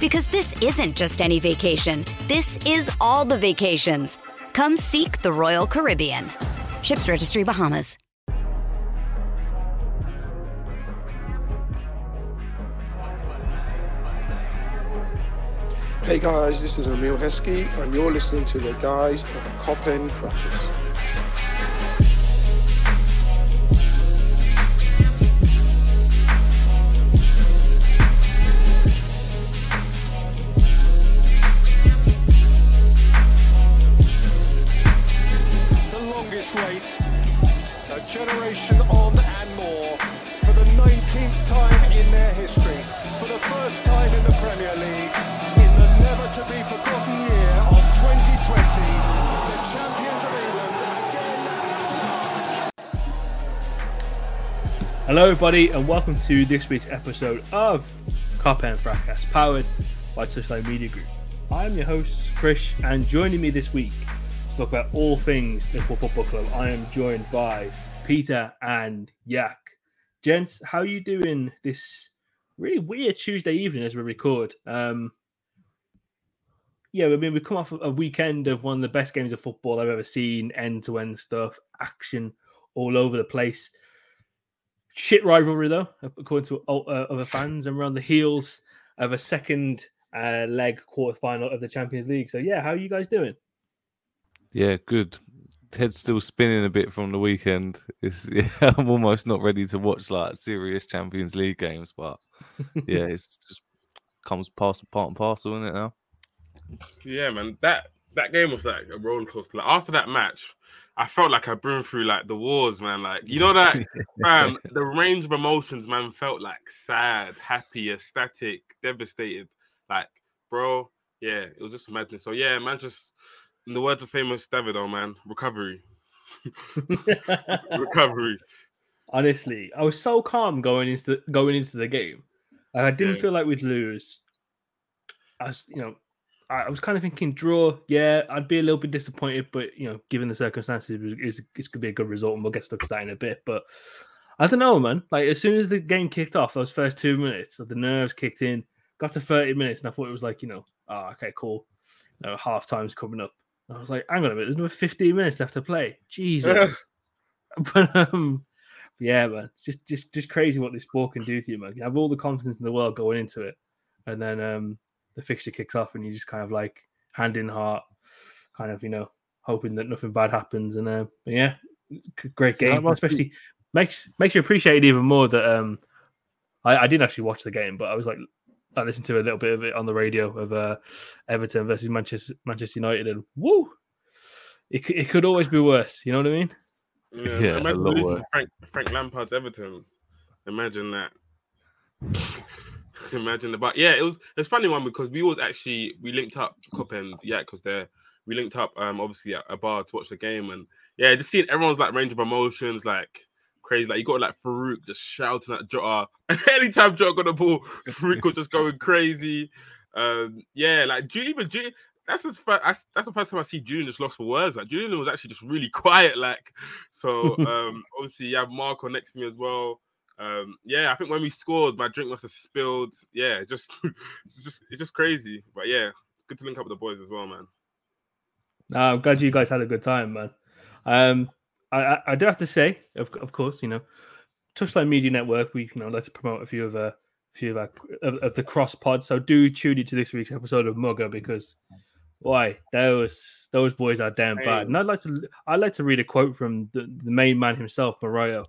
Because this isn't just any vacation. This is all the vacations. Come seek the Royal Caribbean. Ships Registry Bahamas. Hey guys, this is Emile Heskey, and you're listening to the guys of Cop End The. A generation on and more. For the 19th time in their history. For the first time in the Premier League. In the never to be forgotten year of 2020. The champions of England. Hello, everybody, and welcome to this week's episode of Cop and Fracas, powered by Touchline Media Group. I'm your host, Chris, and joining me this week talk about all things Liverpool Football Club, I am joined by Peter and Yak. Gents, how are you doing this really weird Tuesday evening as we record? Um, yeah, I mean, we come off a weekend of one of the best games of football I've ever seen, end to end stuff, action all over the place shit rivalry though, according to uh, other fans, and we're on the heels of a second uh, leg quarterfinal of the Champions League. So yeah, how are you guys doing? Yeah, good. Head's still spinning a bit from the weekend. It's yeah, I'm almost not ready to watch like serious Champions League games, but yeah, it's just comes past part and parcel, isn't it now? Yeah, man. That that game was like a roller coaster. Like, after that match, I felt like I'd been through like the wars, man. Like you know that, man. The range of emotions, man, felt like sad, happy, ecstatic, devastated. Like, bro, yeah, it was just madness. So yeah, man, just in the words of famous Davido, man, recovery, recovery. Honestly, I was so calm going into the, going into the game. Like, I didn't Yeah. feel like we'd lose. I was, you know, I I was kind of thinking draw. Yeah, I'd be a little bit disappointed, but you know, given the circumstances, it was, it's, it's going be a good result, and we'll get stuck to that in a bit. But I don't know, man. Like as soon as the game kicked off, those first two minutes, the nerves kicked in. Got to thirty minutes, and I thought it was like, you know, oh, okay, cool. You know, half time's coming up. I was like, hang on a minute, there's another fifteen minutes left to play. Jesus. but um, yeah, man, it's just just just crazy what this sport can do to you, man. You have all the confidence in the world going into it, and then um, the fixture kicks off, and you just kind of like hand in heart, kind of you know hoping that nothing bad happens. And uh, yeah, great game, be- especially makes makes you appreciate it even more that um, I, I didn't actually watch the game, but I was like. I listened to a little bit of it on the radio of uh, Everton versus Manchester Manchester United, and woo, it, it could always be worse. You know what I mean? Yeah, Yeah, a imagine lot worse. to Frank Frank Lampard's Everton. Imagine that. Imagine the But yeah, it was it's funny one because we was actually we linked up Cop and yeah, because they're we linked up um obviously at a bar to watch the game and yeah, just seeing everyone's like range of emotions like crazy. Like you got like Farouk just shouting at Jota. Anytime Jota got the ball, Farouk was just going crazy. Um, yeah, like Ju- even Ju- that's his first, that's, that's the first time I see Julian just lost for words. Like Julian was actually just really quiet. Like so, um, obviously you have Marco next to me as well. Um, yeah, I think when we scored, my drink must have spilled. Yeah, just, just it's just crazy. But yeah, good to link up with the boys as well, man. No, I'm glad you guys had a good time, man. Um, I, I, do have to say, of, of course, you know, Touchline Media Network, we you know like to promote a few of a few of, our, of, of the cross pods. So do tune into this week's episode of Mugger because why those those boys are damn bad. And I'd like to I'd like to read a quote from the, the main man himself, Mario.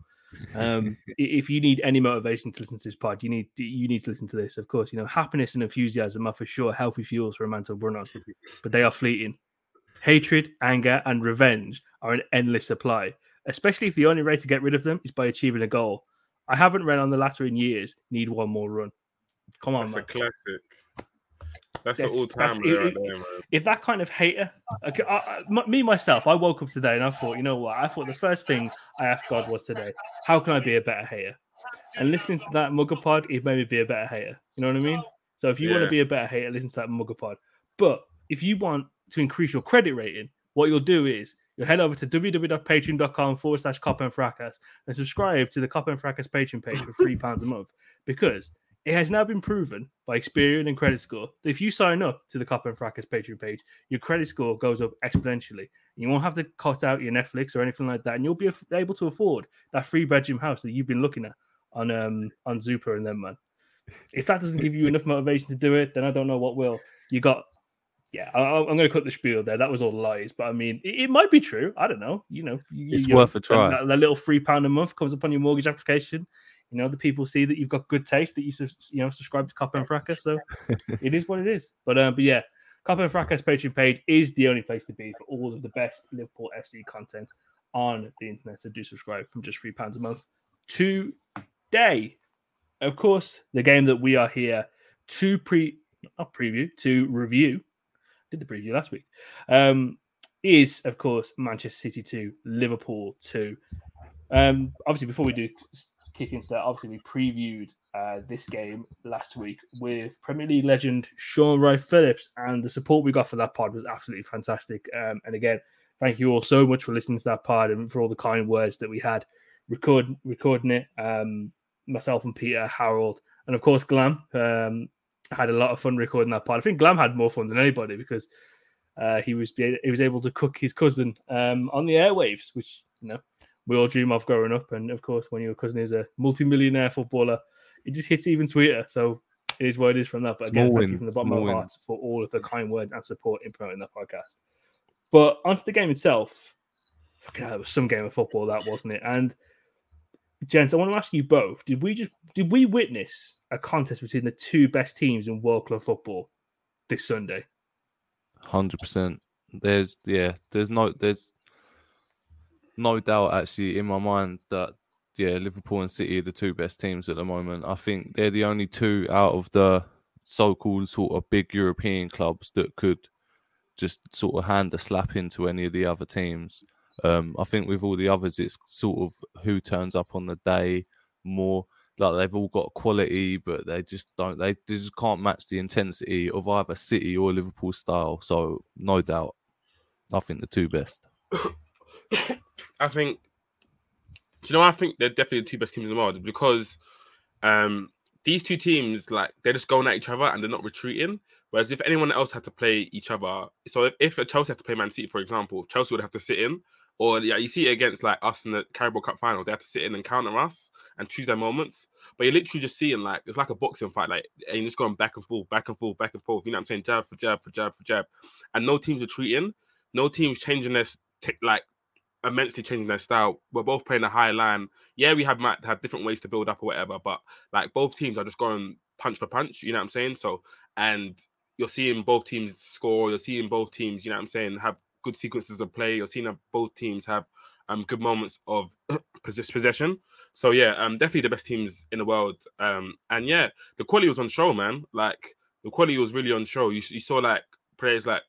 Um, if you need any motivation to listen to this pod, you need you need to listen to this. Of course, you know happiness and enthusiasm are for sure healthy fuels for a man to run on, but they are fleeting. Hatred, anger, and revenge are an endless supply, especially if the only way to get rid of them is by achieving a goal. I haven't run on the latter in years. Need one more run. Come on, That's man. a classic. That's, an That's- all time that's- right there, man. if that kind of hater, okay, I, I- me myself, I woke up today and I thought, you know what? I thought the first thing I asked God was today, how can I be a better hater? And listening to that Mugger pod, it made me be a better hater. You know what I mean? So if you want to be a better hater, listen to that Mugger pod. But if you want to increase your credit rating, what you'll do is you'll head over to www.patreon.com forward slash cop and fracas and subscribe to the cop and fracas Patreon page for three pounds a month because it has now been proven by Experian and Credit Score that if you sign up to the Cop and Fracas Patreon page, your credit score goes up exponentially. You won't have to cut out your Netflix or anything like that, and you'll be able to afford that three bedroom house that you've been looking at on um on Zoopla and them man. If that doesn't give you enough motivation to do it, then I don't know what will. You got, yeah. I, I'm going to cut the spiel there. That was all lies, but I mean, it, it might be true. I don't know. You know, you, It's worth a try. That, that little three pound a month comes up on your mortgage application. You know, the people see that you've got good taste, that you you know subscribe to Copper and Fracas. So it is what it is. But um, but yeah, Copper and Fracas Patreon page is the only place to be for all of the best Liverpool FC content on the internet. So do subscribe from just three pounds a month today. Of course, the game that we are here to pre not preview to review. Did the preview last week. Um, is of course Manchester City two, Liverpool two. Um, obviously, before we do kick into that, obviously we previewed uh, this game last week with Premier League legend Shaun Wright Phillips, and the support we got for that pod was absolutely fantastic. Um, and again, thank you all so much for listening to that pod and for all the kind words that we had record recording it. Um, myself and Peter, Harold, and of course Glam um, had a lot of fun recording that part. I think Glam had more fun than anybody because uh, he was he was able to cook his cousin um, on the airwaves, which you know we all dream of growing up. And of course, when your cousin is a multi-millionaire footballer, it just hits even sweeter. So it is what it is from that. But again, Small thank you from the bottom small of my win. heart for all of the kind words and support in promoting that podcast. But onto the game itself. Fucking hell, it was some game of football that wasn't it? And gents, I want to ask you both: Did we just did we witness a contest between the two best teams in world club football this Sunday? Hundred percent. There's yeah. There's no there's no doubt actually in my mind that yeah, Liverpool and City are the two best teams at the moment. I think they're the only two out of the so-called sort of big European clubs that could just sort of hand a slap into any of the other teams. Um, I think with all the others, it's sort of who turns up on the day more. Like they've all got quality, but they just don't. They, just can't match the intensity of either City or Liverpool style. So no doubt, I think the two best. I think. Do you know? I think they're definitely the two best teams in the world because um, these two teams, like, they're just going at each other and they're not retreating. Whereas if anyone else had to play each other, so if, if Chelsea had to play Man City, for example, Chelsea would have to sit in, or yeah, you see it against like us in the Carabao Cup final, they have to sit in and counter us and choose their moments. But you're literally just seeing like it's like a boxing fight, like and you're just going back and forth, back and forth, back and forth. You know what I'm saying? Jab for jab for jab for jab, and no teams are treating, no teams changing their like immensely changing their style. We're both playing a high line. Yeah, we have might have different ways to build up or whatever, but like both teams are just going punch for punch. You know what I'm saying? So and you're seeing both teams score. You're seeing both teams. You know what I'm saying? Have good sequences of play. You're seeing that both teams have um good moments of possession. So yeah, um definitely the best teams in the world. Um and yeah, the quality was on show, man. Like the quality was really on show. You, you saw like players like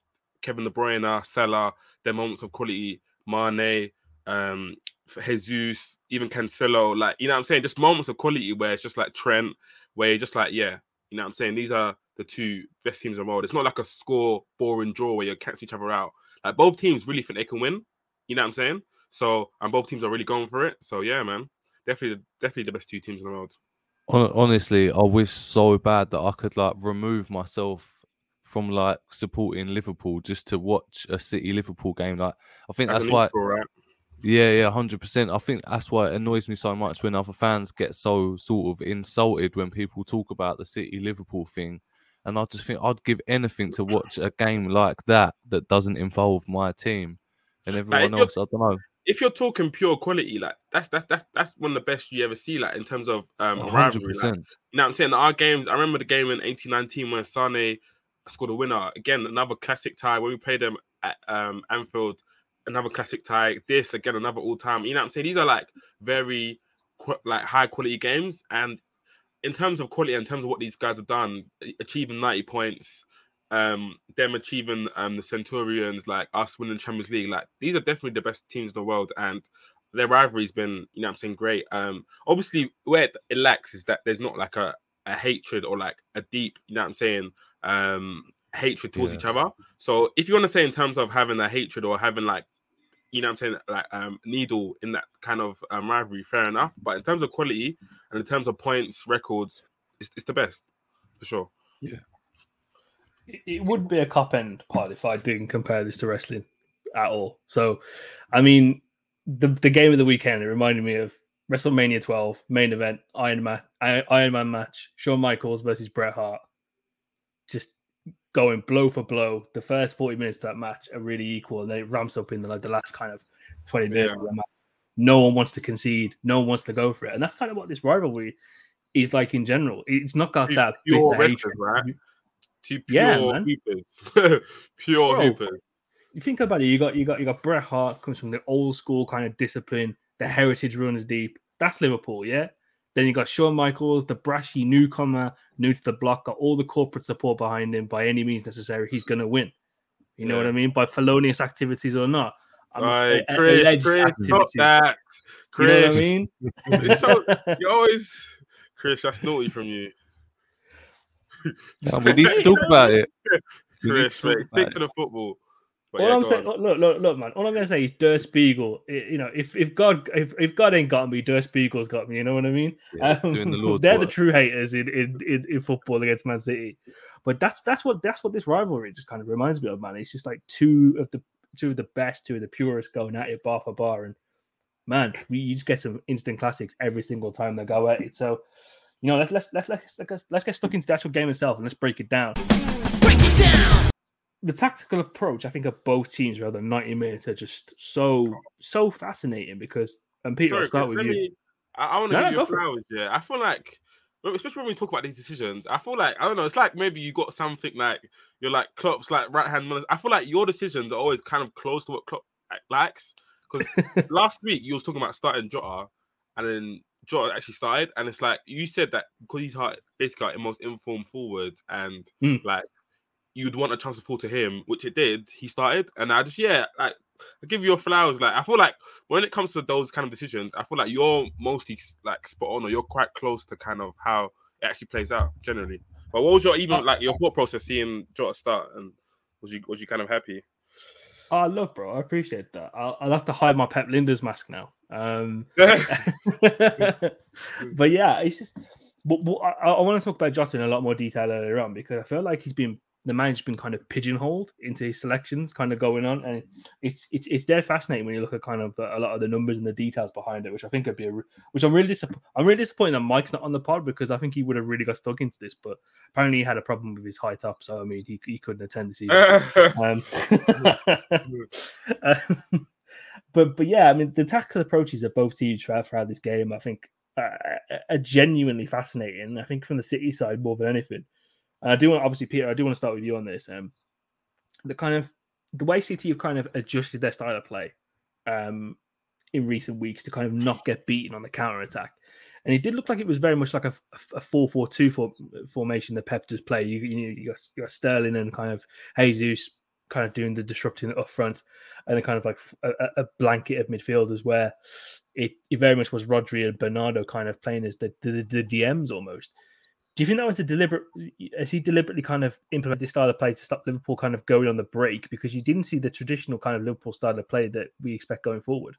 Kevin De Bruyne, Salah, their moments of quality. Mane, um, Jesus, even Cancelo, like you know what I'm saying, just moments of quality where it's just like Trent, where you're just like, yeah, you know what I'm saying. These are the two best teams in the world. It's not like a score boring draw where you're catching each other out. Like both teams really think they can win. You know what I'm saying? So and both teams are really going for it. So yeah, man, definitely, definitely the best two teams in the world. Honestly, I wish so bad that I could like remove myself from like supporting Liverpool just to watch a City Liverpool game. Like, I think As that's why. right? Yeah, yeah, hundred percent. I think that's why it annoys me so much when other fans get so sort of insulted when people talk about the City Liverpool thing. And I just think I'd give anything to watch a game like that that doesn't involve my team and everyone you're- else. I don't know. If you're talking pure quality, like that's that's that's that's one of the best you ever see, like in terms of um a hundred rivalry. Like, you know what I'm saying? Our games, I remember the game in 1819 when Sane scored a winner. Again, another classic tie when we played them at um, Anfield, another classic tie. This again, another all time. You know what I'm saying? These are like very qu- like high quality games. And in terms of quality, in terms of what these guys have done, achieving 90 points, um, them achieving um the Centurions, like us winning the Champions League, like these are definitely the best teams in the world. And their rivalry's been, you know what I'm saying, great. Um, obviously where it, lacks is that there's not like a, a hatred or like a deep, you know what I'm saying, um, hatred towards Yeah. each other. So if you want to say in terms of having a hatred or having like, you know what I'm saying, like um needle in that kind of um, rivalry, fair enough. But in terms of quality and in terms of points, records, it's, it's the best for sure. It- It would be a cop end part if I didn't compare this to wrestling at all. So, I mean, the the game of the weekend it reminded me of WrestleMania 12 main event Iron Man Iron Man match Shawn Michaels versus Bret Hart. Just going blow for blow. The first 40 minutes of that match are really equal, and then it ramps up in the, like the last kind of 20 minutes. Yeah. of the match. No one wants to concede. No one wants to go for it, and that's kind of what this rivalry is like in general. It's not got that pure hatred. right? Two Yeah, man. hoopers, pure Bro, hoopers. you think about it, you got you got you got Bret Hart comes from the old school kind of discipline. The heritage runs deep. That's Liverpool, yeah. Then you got Shawn Michaels, the brashy newcomer, new to the block, got all the corporate support behind him by any means necessary. He's gonna win. You know what I mean? By felonious activities or not. I'm- Right, a- a- Chris, alleged Chris, stop activities. that. You know what I mean? So- you always, Chris, that's naughty from you. Yeah, we need to talk about it. We need to Chris, talk mate, stick it. to the football. But all yeah, I'm saying, on. Oh, look, look, look, man. All I'm gonna say is Der Spiegel. i- You know, if if God if, if God ain't got me, Der Spiegel's got me. You know what I mean? Yeah, doing the um, they're the true haters in, in, in, in football against Man City. But that's that's what that's what this rivalry just kind of reminds me of, man. It's just like two of the two of the best, two of the purest going at it bar for bar, and man, we, you just get some instant classics every single time they go at it. So, you know, let's let's let's let's let's, let's get stuck into the actual game itself and let's break it down. break it down. The tactical approach, I think, of both teams rather than 90 minutes are just so so fascinating because and Peter, Sorry, I'll start with you. me- I, I want to No, give no, you it. flowers. Yeah, I feel like, especially when we talk about these decisions, I feel like I don't know. It's like maybe you got something like you're like Klopp's like right hand. I feel like your decisions are always kind of close to what Klopp likes. Because last week you was talking about starting Jota, and then Jota actually started, and it's like you said that because he's hard, basically the most informed forward, and Hmm. like you'd want a chance to fall to him, which it did. He started, and I just yeah, like I give you your flowers. Like I feel like when it comes to those kind of decisions, I feel like you're mostly like spot on, or you're quite close to kind of how it actually plays out generally. But what was your even like your thought process seeing Jota start, and was you was you kind of happy? Oh, love, bro. I appreciate that. I'll, I'll have to hide my Pep Lijnders' mask now. Um, but yeah, it's just. But, but I, I want to talk about Jota in a lot more detail later on because I feel like he's been the manager's been kind of pigeonholed into his selections, kind of going on, and it's it's it's dead fascinating when you look at kind of a lot of the numbers and the details behind it, which I think would be a, which I'm really disappointed. I'm really disappointed that Mike's not on the pod because I think he would have really got stuck into this, but apparently he had a problem with his height up, so I mean he, he couldn't attend this evening. Um, um, but but yeah, I mean the tactical approaches of both teams throughout, throughout this game, I think, uh, are genuinely fascinating. I think from the City side more than anything. And I do want, obviously, Peter, I do want to start with you on this. Um, the kind of the way City have kind of adjusted their style of play, um, in recent weeks to kind of not get beaten on the counter attack. And it did look like it was very much like a, a 4 4 2 formation that Pep does play. You, you, you, got, you got Sterling and kind of Jesus kind of doing the disrupting up front, and then kind of like a, a blanket of midfielders where it, it very much was Rodri and Bernardo kind of playing as the, the, the DMs almost. Do you think that was a deliberate? Has he deliberately kind of implemented this style of play to stop Liverpool kind of going on the break because you didn't see the traditional kind of Liverpool style of play that we expect going forward?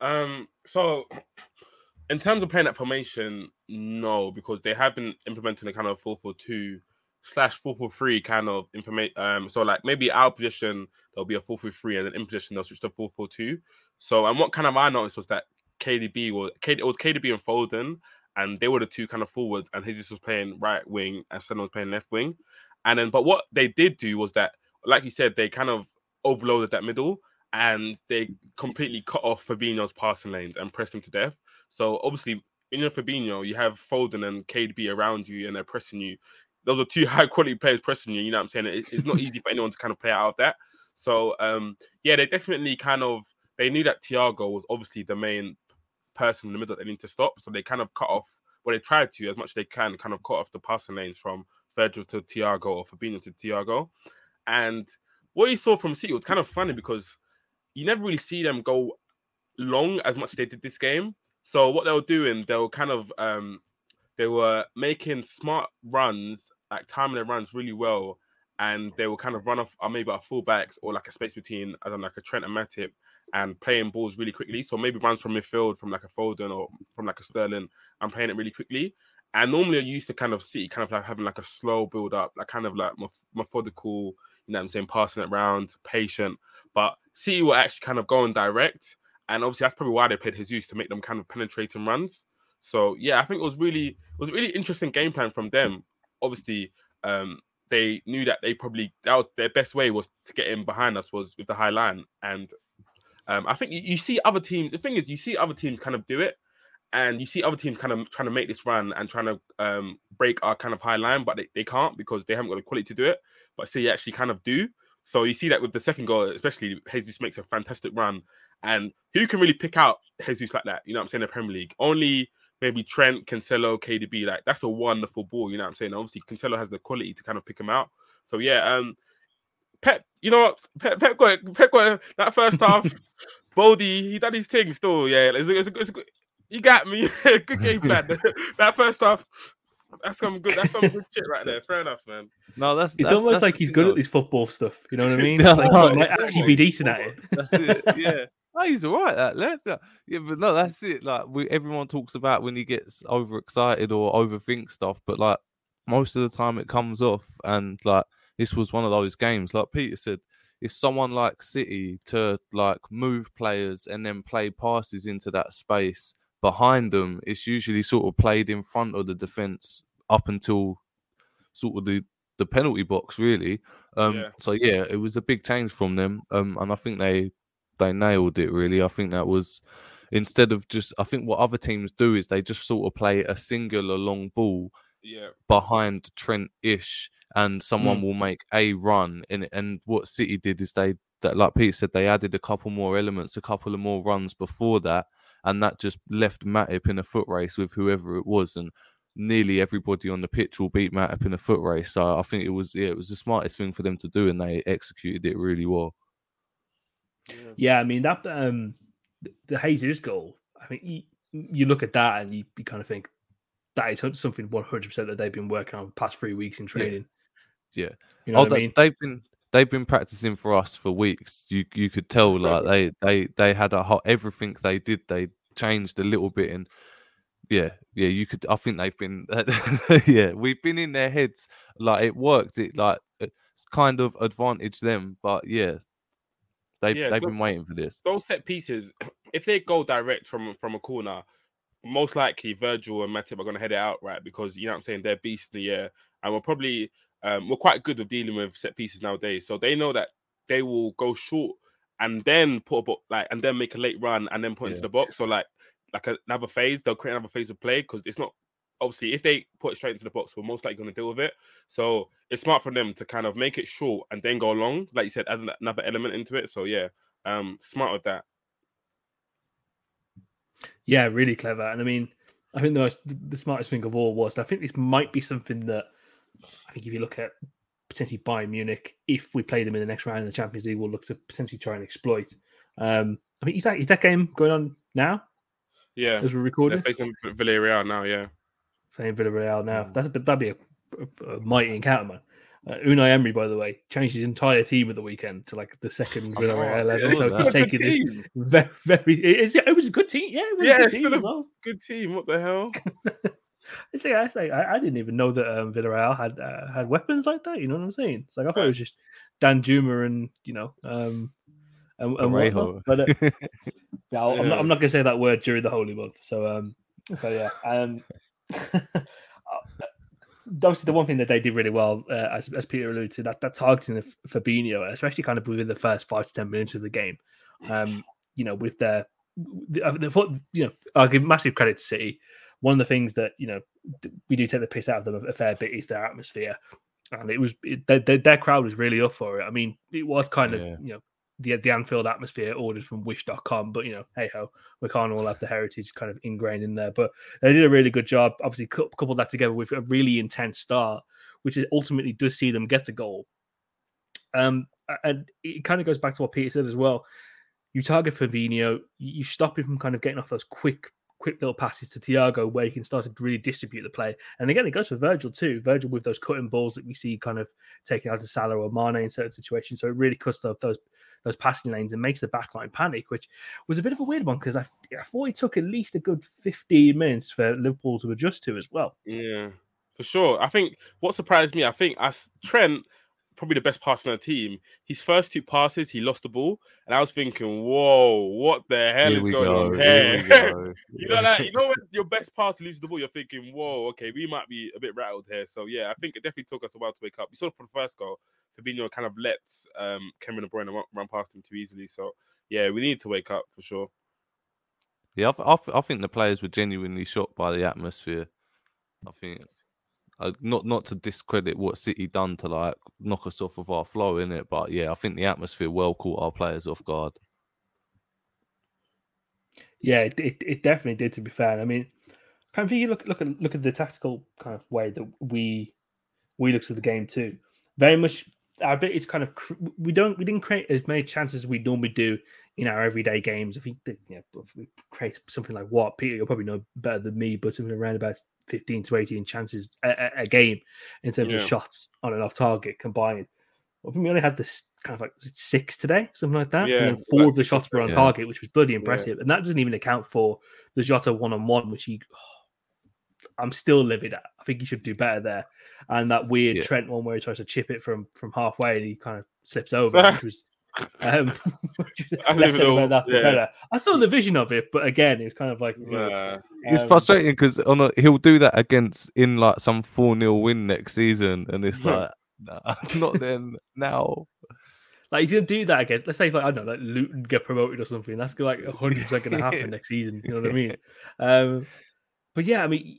Um. So in terms of playing that formation, no, because they have been implementing a kind of 4 4 2 slash 4 4 3 kind of information. Um, so, like maybe our position, there'll be a 4 4 3, and then in position, they'll switch to 4 4 2. So, and what kind of I noticed was that KDB was, it was KDB and Foden, and they were the two kind of forwards, and Jesus was playing right wing, and Senna was playing left wing. And then, but what they did do was that, like you said, they kind of overloaded that middle and they completely cut off Fabinho's passing lanes and pressed him to death. So obviously, in your Fabinho, you have Foden and KDB around you, and they're pressing you. Those are two high quality players pressing you. You know what I'm saying? It, it's not easy for anyone to kind of play out of that. So um, yeah, they definitely kind of they knew that Thiago was obviously the main person in the middle that they need to stop. So they kind of cut off. Well, they tried to as much as they can, kind of cut off the passing lanes from Virgil to Thiago or Fabinho to Thiago. And what you saw from City was kind of funny because you never really see them go long as much as they did this game. So what they were doing, they were kind of um they were making smart runs, like timing their runs really well, and they will kind of run off uh, maybe a fullbacks or like a space between I don't know, like a Trent and Matip and playing balls really quickly. So maybe runs from midfield from like a Foden or from like a Sterling and playing it really quickly. And normally you used to kind of see kind of like having like a slow build up, like kind of like methodical, you know what I'm saying, passing it around, patient. But City were actually kind of going direct and obviously that's probably why they played Jesus to make them kind of penetrating runs. So yeah, I think it was really it was a really interesting game plan from them. Obviously, um, they knew that they probably that was their best way was to get in behind us was with the high line, and um, I think you, you see other teams. The thing is, you see other teams kind of do it, and you see other teams kind of trying to make this run and trying to um, break our kind of high line, but they, they can't because they haven't got the quality to do it. But City actually kind of do. So you see that with the second goal, especially Jesus makes a fantastic run and who can really pick out Jesus like that? You know what I'm saying? The Premier League. Only maybe Trent, Cancelo, KDB. Like that's a wonderful ball. You know what I'm saying? Obviously, Cancelo has the quality to kind of pick him out. So yeah, um, Pep. You know what? Pep, Pep got Pep got that first half. Baldy, he done his thing still. Yeah, it's a, it's a, it's a, you got me. good game plan. that first half. That's some good. That's some good shit right there. Fair enough, man. No, that's it's that's, almost that's like he's good at this football stuff. You know what I mean? No, like, no, he might actually be decent at it. That's it. Yeah. Oh, he's all right, that lad. Yeah, Yeah, but no, that's it. Like we, everyone talks about when he gets overexcited or overthink stuff, but like most of the time it comes off. And like this was one of those games. Like Peter said, if someone like City to like move players and then play passes into that space behind them, it's usually sort of played in front of the defense up until sort of the the penalty box, really. Um, Yeah. So yeah, it was a big change from them, um, and I think they they nailed it. Really, I think that was instead of just. I think what other teams do is they just sort of play a singular long ball Yeah, behind Trent ish, and someone Mm. will make a run. And and what City did is they that like Pete said they added a couple more elements, a couple of more runs before that, and that just left Matip in a foot race with whoever it was, and nearly everybody on the pitch will beat Matip in a foot race. So I think it was yeah, it was the smartest thing for them to do, and they executed it really well. Yeah, I mean that um th- the Jesus goal. I mean, you, you look at that and you, you kind of think that is something one hundred percent that they've been working on the past three weeks in training. Yeah. You know oh, what I they- mean? they've been they've been practicing for us for weeks. You you could tell like they they they had a hot everything they did they changed a little bit and yeah yeah you could I think they've been yeah we've been in their heads like it worked it like it kind of advantaged them but yeah they Yeah, they've been waiting for this. those set pieces, if they go direct from from a corner, most likely Virgil and Matip are going to head it out right because you know what I'm saying they're beasts in the air, and we're probably um, we're quite good with dealing with set pieces nowadays. So they know that they will go short and then put a bo- like and then make a late run and then put into the box. So like like another phase, they'll create another phase of play because it's not obviously if they put it straight into the box, we're most likely going to deal with it. So it's smart for them to kind of make it short and then go long, like you said, add another element into it. So yeah, um, smart with that. Yeah, really clever. And I mean, I think the most the smartest thing of all was, I think this might be something that I think if you look at potentially Bayern Munich, if we play them in the next round in the Champions League, we'll look to potentially try and exploit. Um, I mean, is that is that game going on now Yeah, as we're they're recording? facing Villarreal now. Yeah, Playing Villarreal now. That that'd be a, a, a mighty encounter, man. Uh, Unai Emery, by the way, changed his entire team at the weekend to like the second Oh, Villarreal I eleven. So he's Good taking this team. very, very. It, it was a good team. Yeah, it was Yeah, a good team a- well. Good team. What the hell? It's like, I, say, I, I didn't even know that um, Villarreal had uh, had weapons like that. You know what I'm saying? It's like I thought it was just Danjuma and you know um, and, and whatnot. But uh, yeah, I'll- I'm not, I'm not gonna say that word during the holy month. So um, so yeah. Um, obviously, the one thing that they did really well, uh, as, as Peter alluded to, that that targeting of Fabinho, especially kind of within the first five to ten minutes of the game. Um, you know, with their, I thought, you know, I'll give massive credit to City. One of the things that you know we do take the piss out of them a fair bit is their atmosphere, and it was it, their, their, their crowd was really up for it. I mean, it was kind of Yeah. you know the the Anfield atmosphere ordered from Wish.com, but you know, hey ho, we can't all have the heritage kind of ingrained in there. But they did a really good job. Obviously, cou- coupled that together with a really intense start, which is ultimately does see them get the goal. Um, and it kind of goes back to what Peter said as well. You target Fabinho, you you stop him from kind of getting off those quick, quick little passes to Thiago where he can start to really distribute the play. And again, it goes for Virgil too. Virgil with those cutting balls that we see kind of taking out to Salah or Mane in certain situations. So it really cuts off those those passing lanes and makes the backline panic, which was a bit of a weird one because I, I thought it took at least a good 15 minutes for Liverpool to adjust to as well. Yeah, for sure. I think what surprised me, I think as Trent, probably the best passer on the team, his first two passes, he lost the ball. And I was thinking, whoa, what the hell Here is going go. on Here here? you know that you know when your best pass loses the ball, you're thinking, whoa, okay, we might be a bit rattled here. So yeah, I think it definitely took us a while to wake up. We saw for the first goal, Fabinho kind of lets um Kevin De Bruyne run, run past him too easily. So yeah, we need to wake up for sure. Yeah, I, th- I, I think the players were genuinely shocked by the atmosphere. I think uh, not not to discredit what City done to like knock us off of our flow in it, but yeah, I think the atmosphere well caught our players off guard. Yeah, it, it, it definitely did. To be fair, I mean, kind of think you look look at look at the tactical kind of way that we we looked at the game too. Very much, I bet it's kind of we don't we didn't create as many chances as we normally do in our everyday games. I think you know if we create something like what Peter, you'll probably know better than me, but something around about fifteen to eighteen chances a, a, game in terms Yeah. of shots on and off target combined. I think we only had this kind of like six today, something like that. Yeah, and then four of the shots were on seven. target, which was bloody impressive. And that doesn't even account for the Jota one on one, which he. I'm still livid at. I think he should do better there. And that weird Yeah. Trent one where he tries to chip it from from halfway and he kind of slips over, which was. Um, I don't less said about that, the yeah. better. I saw the vision of it, but again, it was kind of like Nah. It's um, frustrating because on a, he'll do that against in like some four 0 win next season, and it's Yeah. like nah, not then now. Like he's gonna do that against. Let's say like I don't know, like Luton get promoted or something. That's like hundred percent gonna happen next season. You know what I mean? Um, but yeah, I mean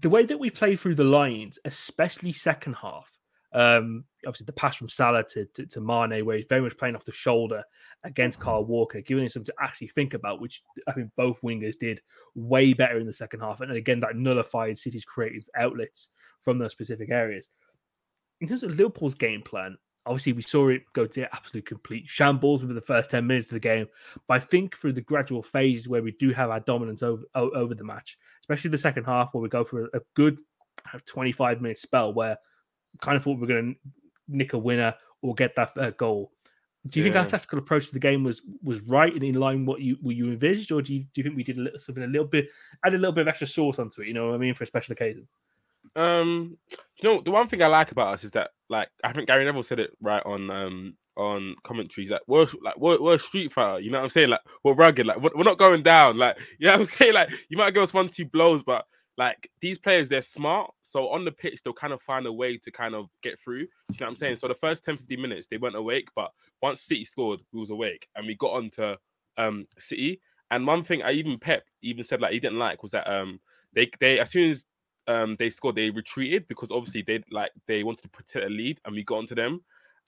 the way that we play through the lines, especially second half. Um, obviously the pass from Salah to, to, to Mane, where he's very much playing off the shoulder against Kyle Walker, giving him something to actually think about, which I think both wingers did way better in the second half. And again, that nullified City's creative outlets from those specific areas. In terms of Liverpool's game plan, obviously we saw it go to absolute complete shambles within the first 10 minutes of the game. But I think through the gradual phases where we do have our dominance over, over the match, especially the second half where we go for a, a good 25 minute spell where kind of thought we were going to nick a winner or get that uh, goal. Do you think our tactical approach to the game was was right and in line with what you what you envisaged, or do you do you think we did a little something a little bit add a little bit of extra sauce onto it? You know what I mean for a special occasion. Um, you know, the one thing I like about us is that, like, I think Gary Neville said it right on um on commentaries. Like, we're like we're, we're a street fighter. You know what I'm saying? Like, we're rugged. Like, we're, we're not going down. Like, you know what I'm saying? Like, you might give us one two blows, but like these players, they're smart. So on the pitch, they'll kind of find a way to kind of get through. You know what I'm saying? So the first 10, 15 minutes, they weren't awake, but once City scored, we was awake, and we got on to um City. And one thing I even Pep even said like he didn't like was that um they they as soon as um they scored they retreated because obviously they like they wanted to protect a lead and we got onto them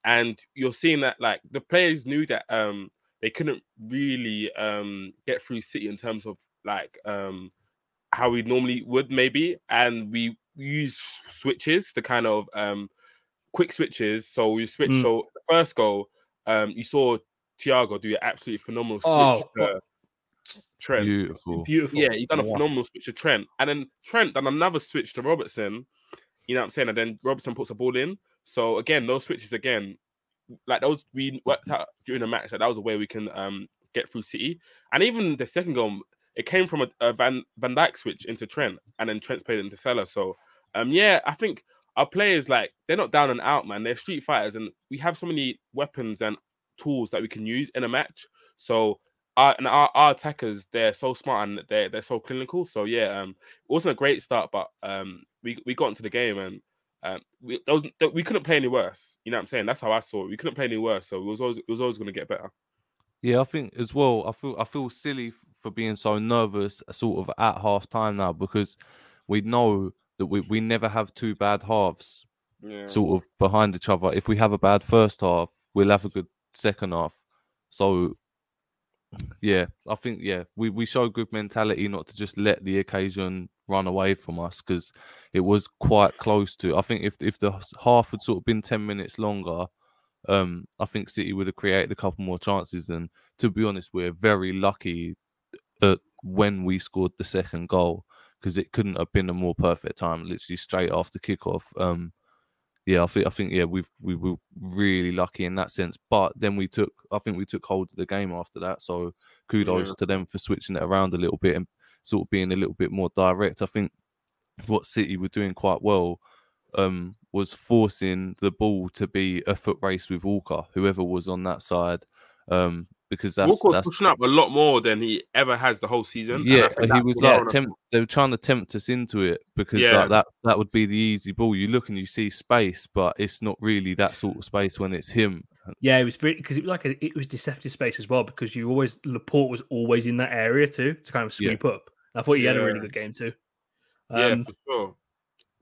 and you're seeing that like the players knew that um they couldn't really um get through city in terms of like um how we normally would maybe and we use switches to kind of um quick switches so we switch Mm. so the first goal um you saw Thiago do an absolutely phenomenal switch Oh, to Trent Beautiful. Beautiful. yeah, he done a Wow. phenomenal switch to Trent, and then Trent done another switch to Robertson. You know what I'm saying? And then Robertson puts a ball in. So again, those switches again, like those we worked out during the match that that was a way we can um get through City. And even the second goal, it came from a, a Van Van Dijk switch into Trent, and then Trent's played into Salah. So um yeah, I think our players like they're not down and out, man. They're street fighters, and we have so many weapons and tools that we can use in a match. So our and our, our attackers, they're so smart and they're they're so clinical. So yeah, um, it wasn't a great start, but um, we we got into the game and um, we those we couldn't play any worse. You know what I'm saying? That's how I saw it. We couldn't play any worse, so it was always it was always going to get better. Yeah, I think as well. I feel I feel silly for being so nervous, uh, sort of at half time now, because we know that we, we never have two bad halves, Yeah. sort of behind each other. If we have a bad first half, we'll have a good second half. So, yeah, I think yeah, we we show good mentality not to just let the occasion run away from us because it was quite close to. I think if if the half had sort of been ten minutes longer, um, I think City would have created a couple more chances. And to be honest, we're very lucky at when we scored the second goal because it couldn't have been a more perfect time. Literally straight after kickoff. Um, yeah, I think I think yeah we've we were really lucky in that sense. But then we took I think we took hold of the game after that. So kudos Yeah. to them for switching it around a little bit and sort of being a little bit more direct. I think what City were doing quite well um, was forcing the ball to be a foot race with Walker, whoever was on that side, um, because that's Walker was that's pushing up a lot more than he ever has the whole season. yeah, think he was was like on tempt, they were trying to tempt us into it because Yeah. like that that would be the easy ball. You look and you see space, but it's not really that sort of space when it's him. Yeah, it was because it was like a, it was deceptive space as well because you always Laporte was always in that area too to kind of Yeah. sweep up. I thought he had a really good game too. Yeah, Um, for sure.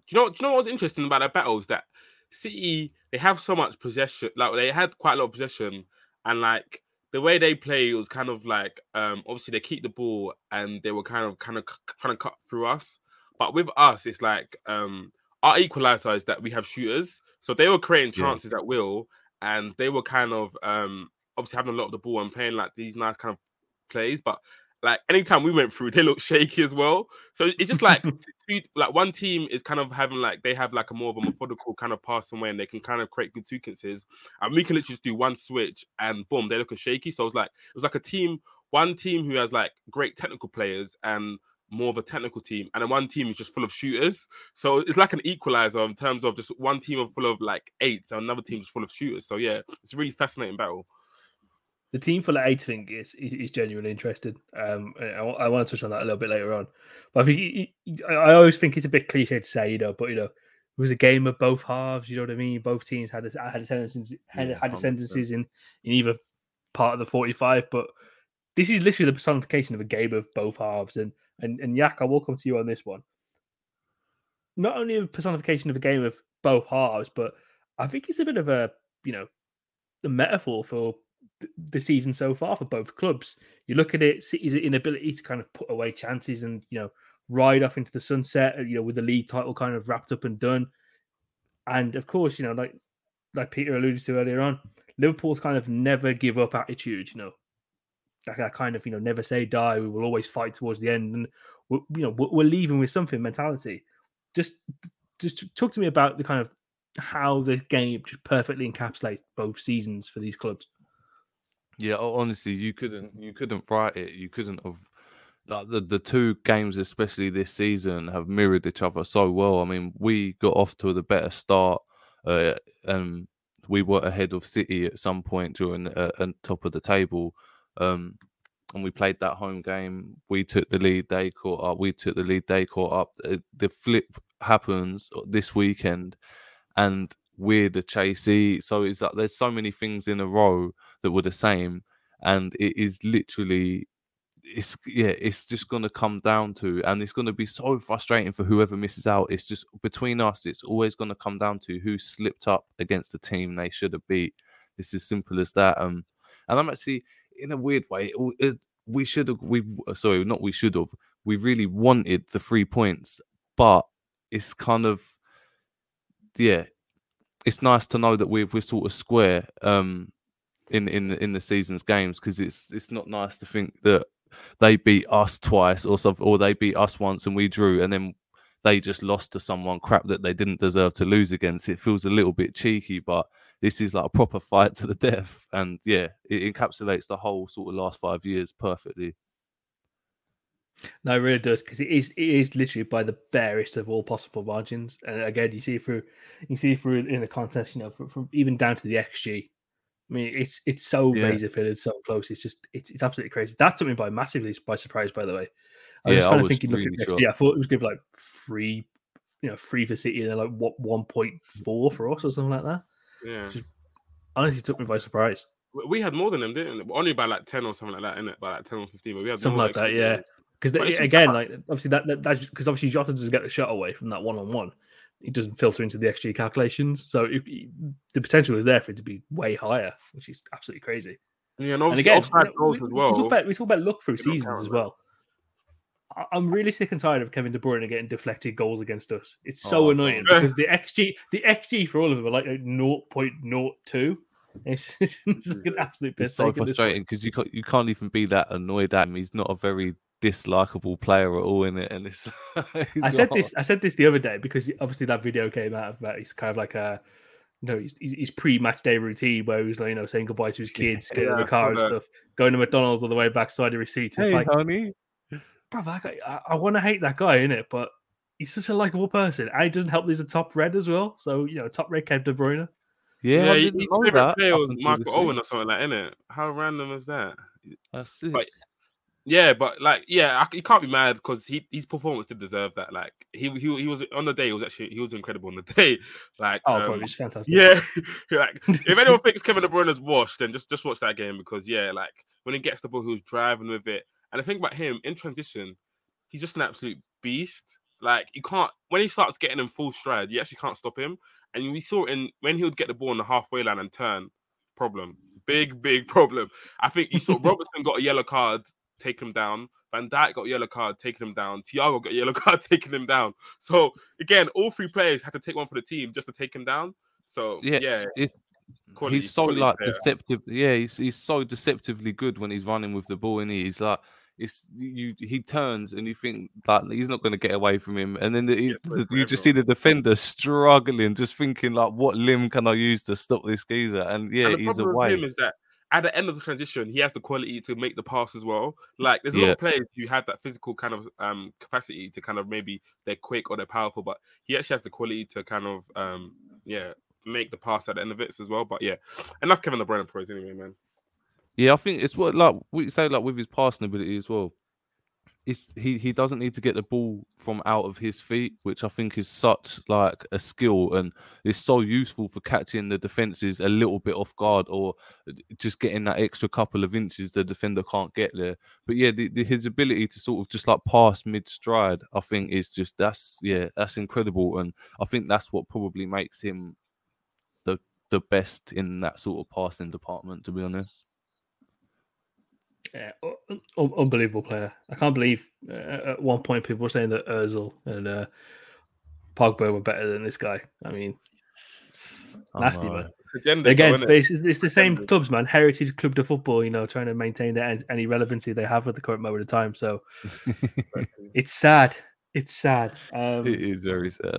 Do you know? Do you know what's interesting about the battles? That City they have so much possession. Like they had quite a lot of possession, and like the way they play was kind of like um obviously they keep the ball and they were kind of kind of trying to cut through us. But with us, it's like um our equalizer is that we have shooters, so they were creating Yeah. chances at will, and they were kind of um obviously having a lot of the ball and playing like these nice kind of plays, but. Like anytime we went through, they looked shaky as well. So it's just like two, like one team is kind of having like they have like a more of a methodical kind of passing way and they can kind of create good sequences. And we can literally just do one switch and boom they look shaky. So it's like it was like a team one team who has like great technical players and more of a technical team and then one team is just full of shooters. So it's like an equalizer in terms of just one team full of like eight and another team is full of shooters. So yeah it's a really fascinating battle the team full of eight thing is is, is genuinely interested. Um, and I, want to touch on that a little bit later on. But I think y- y- I I always think it's a bit cliche to say, you know, but you know, it was a game of both halves. You know what I mean? Both teams had a, had sentences had, Yeah, had 100%. sentences in in either part of the forty five. But this is literally the personification of a game of both halves. And and and Yak, I will come to you on this one. Not only a personification of a game of both halves, but I think it's a bit of a you know a metaphor for the season so far for both clubs. You look at it, City's inability to kind of put away chances and you know ride off into the sunset, uh, you know, with the league title kind of wrapped up and done. And of course, you know, like like Peter alluded to earlier on, Liverpool's kind of never give up attitude. You know, like that kind of you know never say die. We will always fight towards the end, and we're, you know we're, leaving with something mentality. Just just talk to me about the kind of how the game just perfectly encapsulates both seasons for these clubs. Yeah, honestly, you couldn't you couldn't write it. You couldn't have like the the two games, especially this season, have mirrored each other so well. I mean, we got off to the better start, uh, and we were ahead of City at some point during uh, top of the table. Um, and we played that home game. We took the lead. They caught up. We took the lead. They caught up. Uh, The flip happens this weekend, and we're the chasey. So it's like there's so many things in a row that were the same, and it is literally, it's yeah, it's just gonna come down to, and it's gonna be so frustrating for whoever misses out. It's just between us. It's always gonna come down to who slipped up against the team they should have beat. It's as simple as that. Um, and I'm actually in a weird way. it- we should have. We sorry, not we should have. We really wanted the three points, but it's kind of yeah it's nice to know that we're we're sort of square um in in in the season's games because it's it's not nice to think that they beat us twice or something or they beat us once and we drew and then they just lost to someone crap that they didn't deserve to lose against. It feels a little bit cheeky, but this is like a proper fight to the death. And yeah, it encapsulates the whole sort of last five years perfectly. No, it really does because it is it is literally by the barest of all possible margins. And again, you see through you see through in the contest, you know, from, from even down to the XG. I mean, it's it's so Yeah. razor fitted, so close. It's just it's it's absolutely crazy. That took me by massively by surprise, by the way. I was Yeah, just I kind of thinking, looking really at the XG, shocked. I thought it was give like three, you know, three for City and then like what one point mm. four for us or something like that. Yeah, Honestly, took me by surprise. We- had more than them, didn't we? Only by like ten or something like that, innit? By like ten or fifteen, but we had Something more like that, yeah. Because it's just again, like obviously that, that that's because obviously Jota doesn't get the shot away from that one on one. It doesn't filter into the XG calculations, so it, it- the potential is there for it to be way higher, which is absolutely crazy. Yeah, and And again, offside goals we, as we talk about we talk about luck through seasons as well. I'm really sick and tired of Kevin De Bruyne getting deflected goals against us. It's so Oh, annoying God. because the XG the XG for all of them are like 0.02. It's, it's like an absolute piss It's so take at this point. frustrating because you can't, you can't even be that annoyed at him. He's not a very dislikable player at all in it, and it's. I said this. I said this the other day because obviously that video came out about uh, he's kind of like a, no, he's, he's, he's pre-match day routine where he was like you know saying goodbye to his kids, getting in the car and stuff, going to McDonald's on the way back, signing receipts. It's Hey, like, honey. brother, I, I, I want to hate that guy in it, but he's such a likable person, and he doesn't help. that He's a top red as well, so you know, top red Kevin De Bruyne. Yeah, Yeah, I his didn't favorite player was Michael Owen or something like that, innit? How random is that? That's sick. But- Yeah, but like, yeah, I, you can't be mad because he his performance did deserve that. Like, he he he was on the day. He was actually he was incredible on the day. Like, Oh, um, bro, he's fantastic. Yeah, like if anyone thinks Kevin De Bruyne is washed, then just just watch that game because yeah, like when he gets the ball, he was driving with it. And the thing about him in transition, he's just an absolute beast. Like you can't when he starts getting in full stride, you actually can't stop him. And we saw in when he would get the ball on the halfway line and turn, problem, big big problem. I think you saw Robertson got a yellow card, taking him down. Van Dijk got a yellow card, taking him down. Thiago got a yellow card, taking him down. So again, all three players had to take one for the team just to take him down. So Yeah, yeah, it's- quality- he's so like player. deceptive. Yeah, he's he's so deceptively good when he's running with the ball, and he's like. It's you. He turns and you think like he's not going to get away from him, and then the, Yes, the- you just see the defender struggling, just thinking like, "What limb can I use to stop this geezer?" And yeah, and the he's problem away. with him is that at the end of the transition, he has the quality to make the pass as well. Like there's a lot of players who have that physical kind of um capacity to kind of maybe they're quick or they're powerful, but he actually has the quality to kind of um yeah make the pass at the end of it as well. But yeah, enough Kevin De Bruyne praise anyway, man. Yeah, I think it's what like we say like with his passing ability as well. It's he he doesn't need to get the ball from out of his feet, which I think is such like a skill and it's so useful for catching the defenses a little bit off guard or uh, just getting that extra couple of inches the defender can't get there. But yeah, the, the, his ability to sort of just like pass mid stride, I think is just that's yeah that's incredible, and I think that's what probably makes him the the best in that sort of passing department. To be honest. Yeah, un- un- unbelievable player. I can't believe uh, at one point people were saying that Özil and uh, Pogba were better than this guy. I mean, I nasty man. It's agenda, Again, though, innit? it's, it's the same Agenda. clubs, man. Heritage club de football, you know, trying to maintain their, any relevancy they have at the current moment of time. So it's sad. It's sad. Um, It is very sad.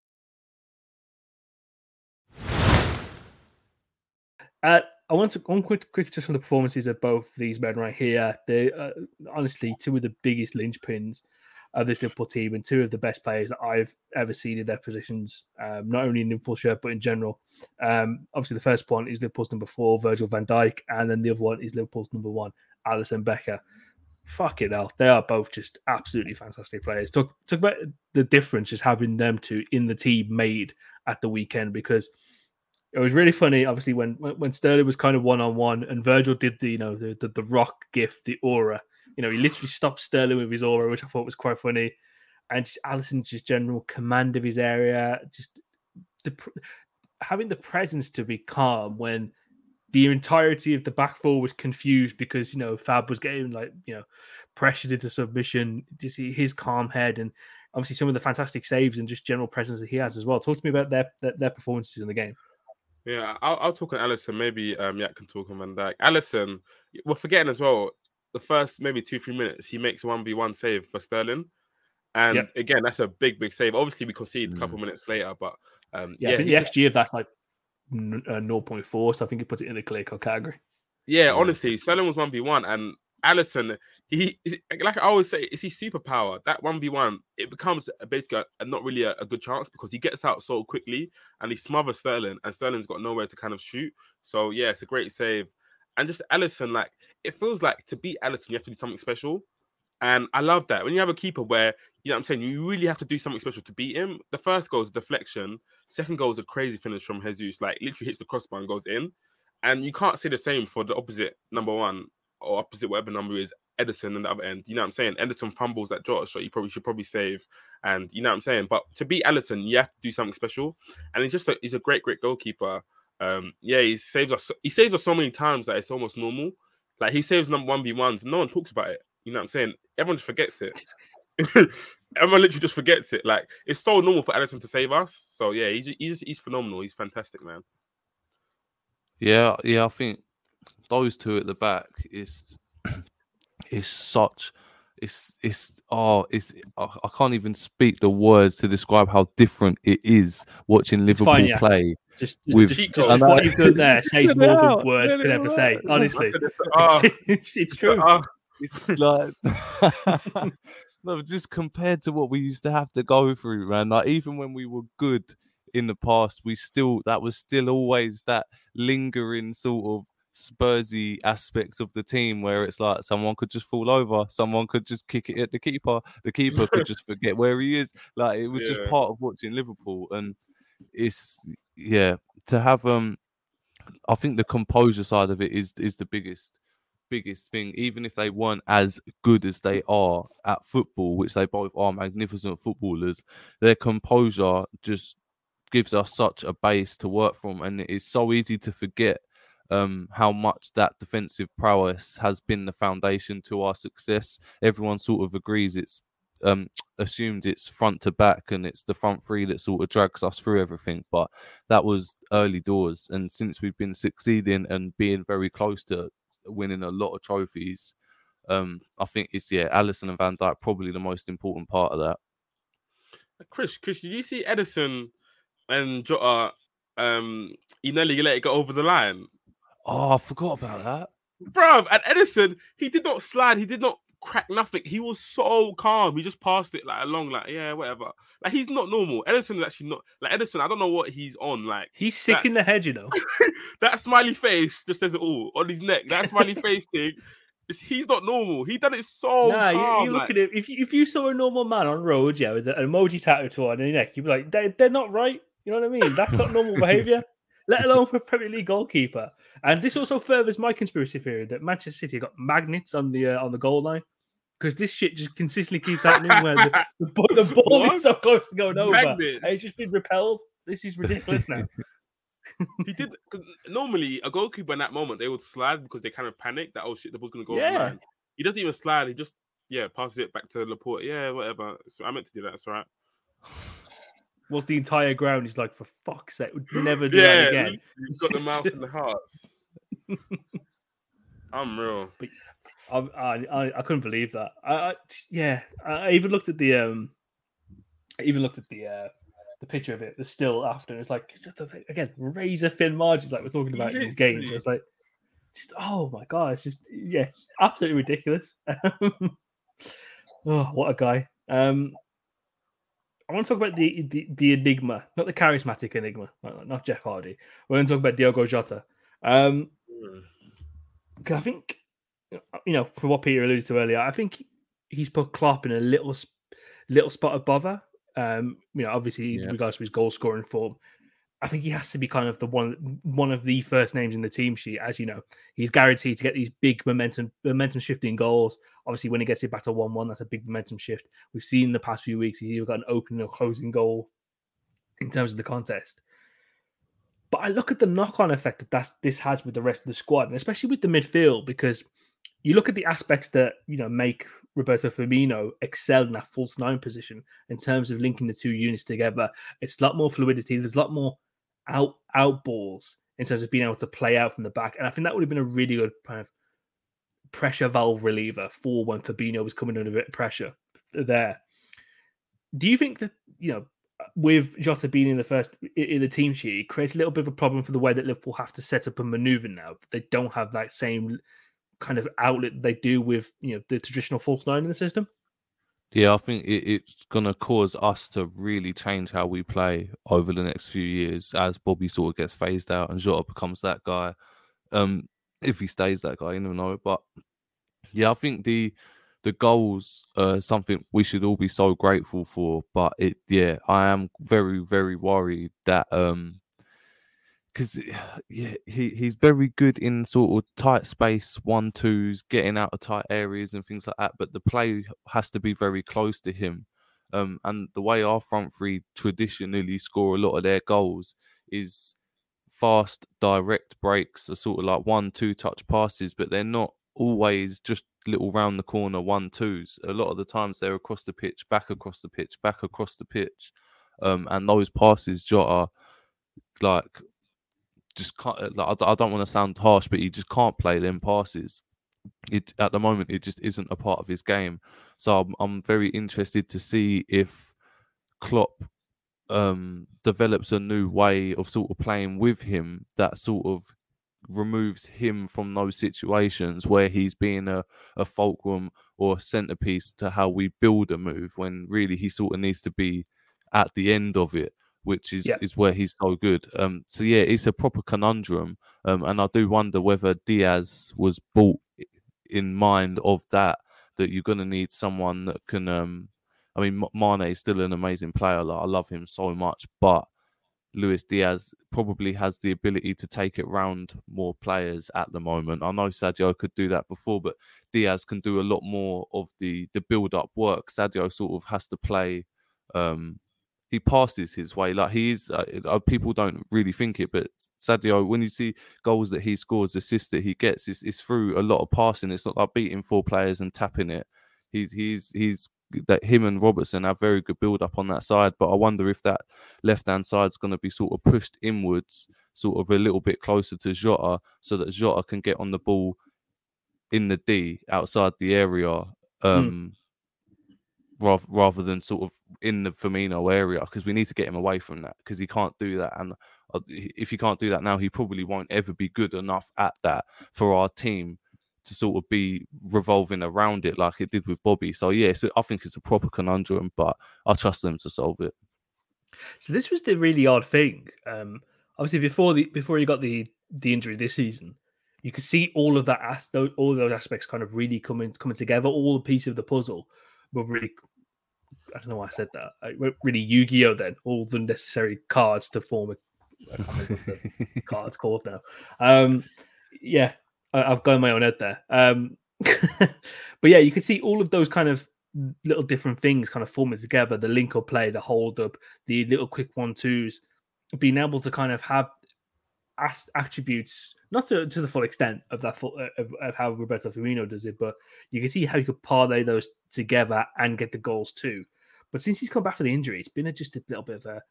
Uh, I want to one quick, quick just on the performances of both these men right here. They uh, honestly two of the biggest linchpins. of this Liverpool team and two of the best players that I've ever seen in their positions, um, not only in Liverpool shirt but in general. Um, obviously, the first one is Liverpool's number four, Virgil van Dijk, and then the other one is Liverpool's number one, Alisson Becker. Fuck it hell, they are both just absolutely fantastic players. Talk talk about the difference just having them two in the team made at the weekend because it was really funny. Obviously, when when Sterling was kind of one on one, and Virgil did the you know the, the the rock gift, the aura. You know, he literally stopped Sterling with his aura, which I thought was quite funny. And just Alisson, just general command of his area, just the having the presence to be calm when the entirety of the back four was confused because you know Fab was getting like you know pressured into submission. See his calm head and obviously some of the fantastic saves and just general presence that he has as well. Talk to me about their their, their performances in the game. Yeah, I'll, I'll talk on Alisson. Maybe um, Yak can talk on Van Dijk. Alisson, we're forgetting as well. The first maybe two three minutes, he makes a one v one save for Sterling, and yep. again that's a big big save. Obviously, we concede mm. a couple mm. minutes later, but um, yeah, yeah, I think the XG of that's like uh, 0.4, so I think he puts it in the clear cut category. Yeah, yeah, honestly, Sterling was one v one, and Alisson, he like I always say, is he superpower? That one v one, it becomes basically a, a, not really a, a, good chance because he gets out so quickly and he smothers Sterling, and Sterling's got nowhere to kind of shoot. So yeah, it's a great save, and just Alisson, like it feels like to beat Alisson, you have to do something special, and I love that when you have a keeper where you know what I'm saying you really have to do something special to beat him. The first goal is a deflection, second goal is a crazy finish from Jesus, like literally hits the crossbar and goes in. And you can't say the same for the opposite number one or opposite whatever number is Ederson on the other end. You know what I'm saying? Ederson fumbles that Josh, so you probably should probably save. And you know what I'm saying? But to beat Alisson, you have to do something special. And he's just a, he's a great, great goalkeeper. Um, yeah, he saves us. He saves us so many times that it's almost normal. Like he saves number one v ones. No one talks about it. You know what I'm saying? Everyone just forgets it. Everyone literally just forgets it. Like it's so normal for Alisson to save us. So yeah, he's he's he's phenomenal. He's fantastic, man. Yeah, yeah. I think those two at the back is is such it's it's oh it's I can't even speak the words to describe how different it is watching Liverpool fine, yeah. play. Just, just, with, just, just what you've done there says more than words could ever say. Honestly, oh, it's, it's, true. Oh, it's like no, just compared to what we used to have to go through, man. Like even when we were good in the past, we still that was still always that lingering sort of Spursy aspects of the team where it's like someone could just fall over, someone could just kick it at the keeper, the keeper could just forget where he is. Like it was yeah. just part of watching Liverpool, and it's yeah to have um. I think the composure side of it is is the biggest biggest thing. Even if they weren't as good as they are at football, which they both are magnificent footballers, their composure just gives us such a base to work from, and it is so easy to forget um, how much that defensive prowess has been the foundation to our success. Everyone sort of agrees it's um, assumed it's front to back and it's the front three that sort of drags us through everything. But that was early doors, and since we've been succeeding and being very close to winning a lot of trophies, um, I think it's yeah, Alisson and Van Dijk probably the most important part of that. Chris, Chris, did you see Ederson and Jota? Um, you nearly let it go over the line. Oh, I forgot about that. Bro, and Ederson, he did not slide, he did not crack nothing. He was so calm. He just passed it like along, like, yeah, whatever. Like he's not normal. Ederson is actually not like Ederson. I don't know what he's on. Like he's sick that, in the head, you know. that smiley face just says it all on his neck. That smiley face thing. He's not normal. He done it so. Nah, calm, you, you like... look at it. If you, if you saw a normal man on road, yeah, with an emoji tattoo on his neck, you'd be like, they, they're not right. You know what I mean? That's not normal behavior let alone for a Premier League goalkeeper. And this also furthers my conspiracy theory that Manchester City got magnets on the uh, on the goal line because this shit just consistently keeps happening where the, the, the ball what? is so close to going over and it's just been repelled. This is ridiculous now. he did normally a goalkeeper in that moment they would slide because they kind of panic that oh shit the ball's gonna go yeah. He doesn't even slide. He just yeah passes it back to Laporte. Yeah, whatever. So I meant to do that. That's all right was the entire ground. He's like, for fuck's sake, would never do yeah, that again. He's got the mouth and the hearts. I'm real. But I, I, I couldn't believe that. I, I, yeah, I even looked at the um, I even looked at the uh, the picture of it, the still after. It's like it's again razor thin margins, like we're talking about in these games. It's like, just oh my god, it's just yeah, it's absolutely ridiculous. oh, what a guy! Um, I want to talk about the, the, the enigma, not the charismatic enigma, not Jeff Hardy. We're going to talk about Diogo Jota. Um, I think, you know, for what Peter alluded to earlier, I think he's put Klopp in a little little spot of bother. Um, you know, obviously, yeah. regards to his goal scoring form, I think he has to be kind of the one one of the first names in the team sheet. As you know, he's guaranteed to get these big momentum momentum shifting goals. Obviously, when he gets it back to one one, that's a big momentum shift. We've seen in the past few weeks he's either got an opening or closing goal in terms of the contest. But I look at the knock on effect that that's, this has with the rest of the squad, and especially with the midfield, because you look at the aspects that you know make Roberto Firmino excel in that false nine position in terms of linking the two units together. It's a lot more fluidity. There's a lot more out out balls in terms of being able to play out from the back, and I think that would have been a really good kind of pressure valve reliever for when Fabinho was coming under a bit of pressure there. Do you think that you know with Jota being in the first in the team sheet, it creates a little bit of a problem for the way that Liverpool have to set up and maneuver now. They don't have that same kind of outlet they do with you know the traditional false nine in the system. Yeah, I think it, it's going to cause us to really change how we play over the next few years as Bobby sort of gets phased out and Jota becomes that guy. Um, if he stays that guy, you never know. But yeah, I think the the goals are something we should all be so grateful for. But it, yeah, I am very, very worried that um, because yeah, he he's very good in sort of tight space one twos, getting out of tight areas and things like that. But the play has to be very close to him. Um, and the way our front three traditionally score a lot of their goals is fast, direct breaks, are sort of like one, two touch passes, but they're not always just little round the corner one twos. A lot of the times they're across the pitch, back across the pitch, back across the pitch. Um, and those passes, Jota, like just can't. Uh, like, I, don't want to sound harsh, but he just can't play them passes. It at the moment it just isn't a part of his game. So I'm, I'm very interested to see if Klopp um, develops a new way of sort of playing with him that sort of removes him from those situations where he's being a, a fulcrum or a centerpiece to how we build a move when really he sort of needs to be at the end of it which is, yeah. is where he's so good. Um, so yeah, it's a proper conundrum, um, and I do wonder whether Diaz was bought in mind of that that you're going to need someone that can. Um, I mean, Mane is still an amazing player. Like, I love him so much, but Luis Diaz probably has the ability to take it round more players at the moment. I know Sadio could do that before, but Diaz can do a lot more of the the build up work. Sadio sort of has to play um, he passes his way. Like he is, uh, people don't really think it, but Sadio, when you see goals that he scores, assists that he gets, it's, it's through a lot of passing. It's not like beating four players and tapping it. He's he's he's that him and Robertson have very good build up on that side. But I wonder if that left hand side is going to be sort of pushed inwards, sort of a little bit closer to Jota, so that Jota can get on the ball in the D outside the area. Hmm. Um, mm rather, rather than sort of in the Firmino area because we need to get him away from that because he can't do that. And uh, if he can't do that now, he probably won't ever be good enough at that for our team to sort of be revolving around it like it did with Bobby. So yeah, so I think it's a proper conundrum, but I trust them to solve it. So this was the really odd thing. Um, obviously, before the before he got the the injury this season, you could see all of that all of those aspects kind of really coming coming together, all the pieces of the puzzle were really I don't know why I said that. I, really, Yu Gi Oh! Then all the necessary cards to form a card's called now. Um, yeah, I, have gone my own head there. Um, but yeah, you can see all of those kind of little different things kind of forming together. The link or play, the hold up, the little quick one twos, being able to kind of have attributes, not to, to the full extent of that full, of, of how Roberto Firmino does it, but you can see how you could parlay those together and get the goals too. But since he's come back for the injury, it's been a, just a little bit of a.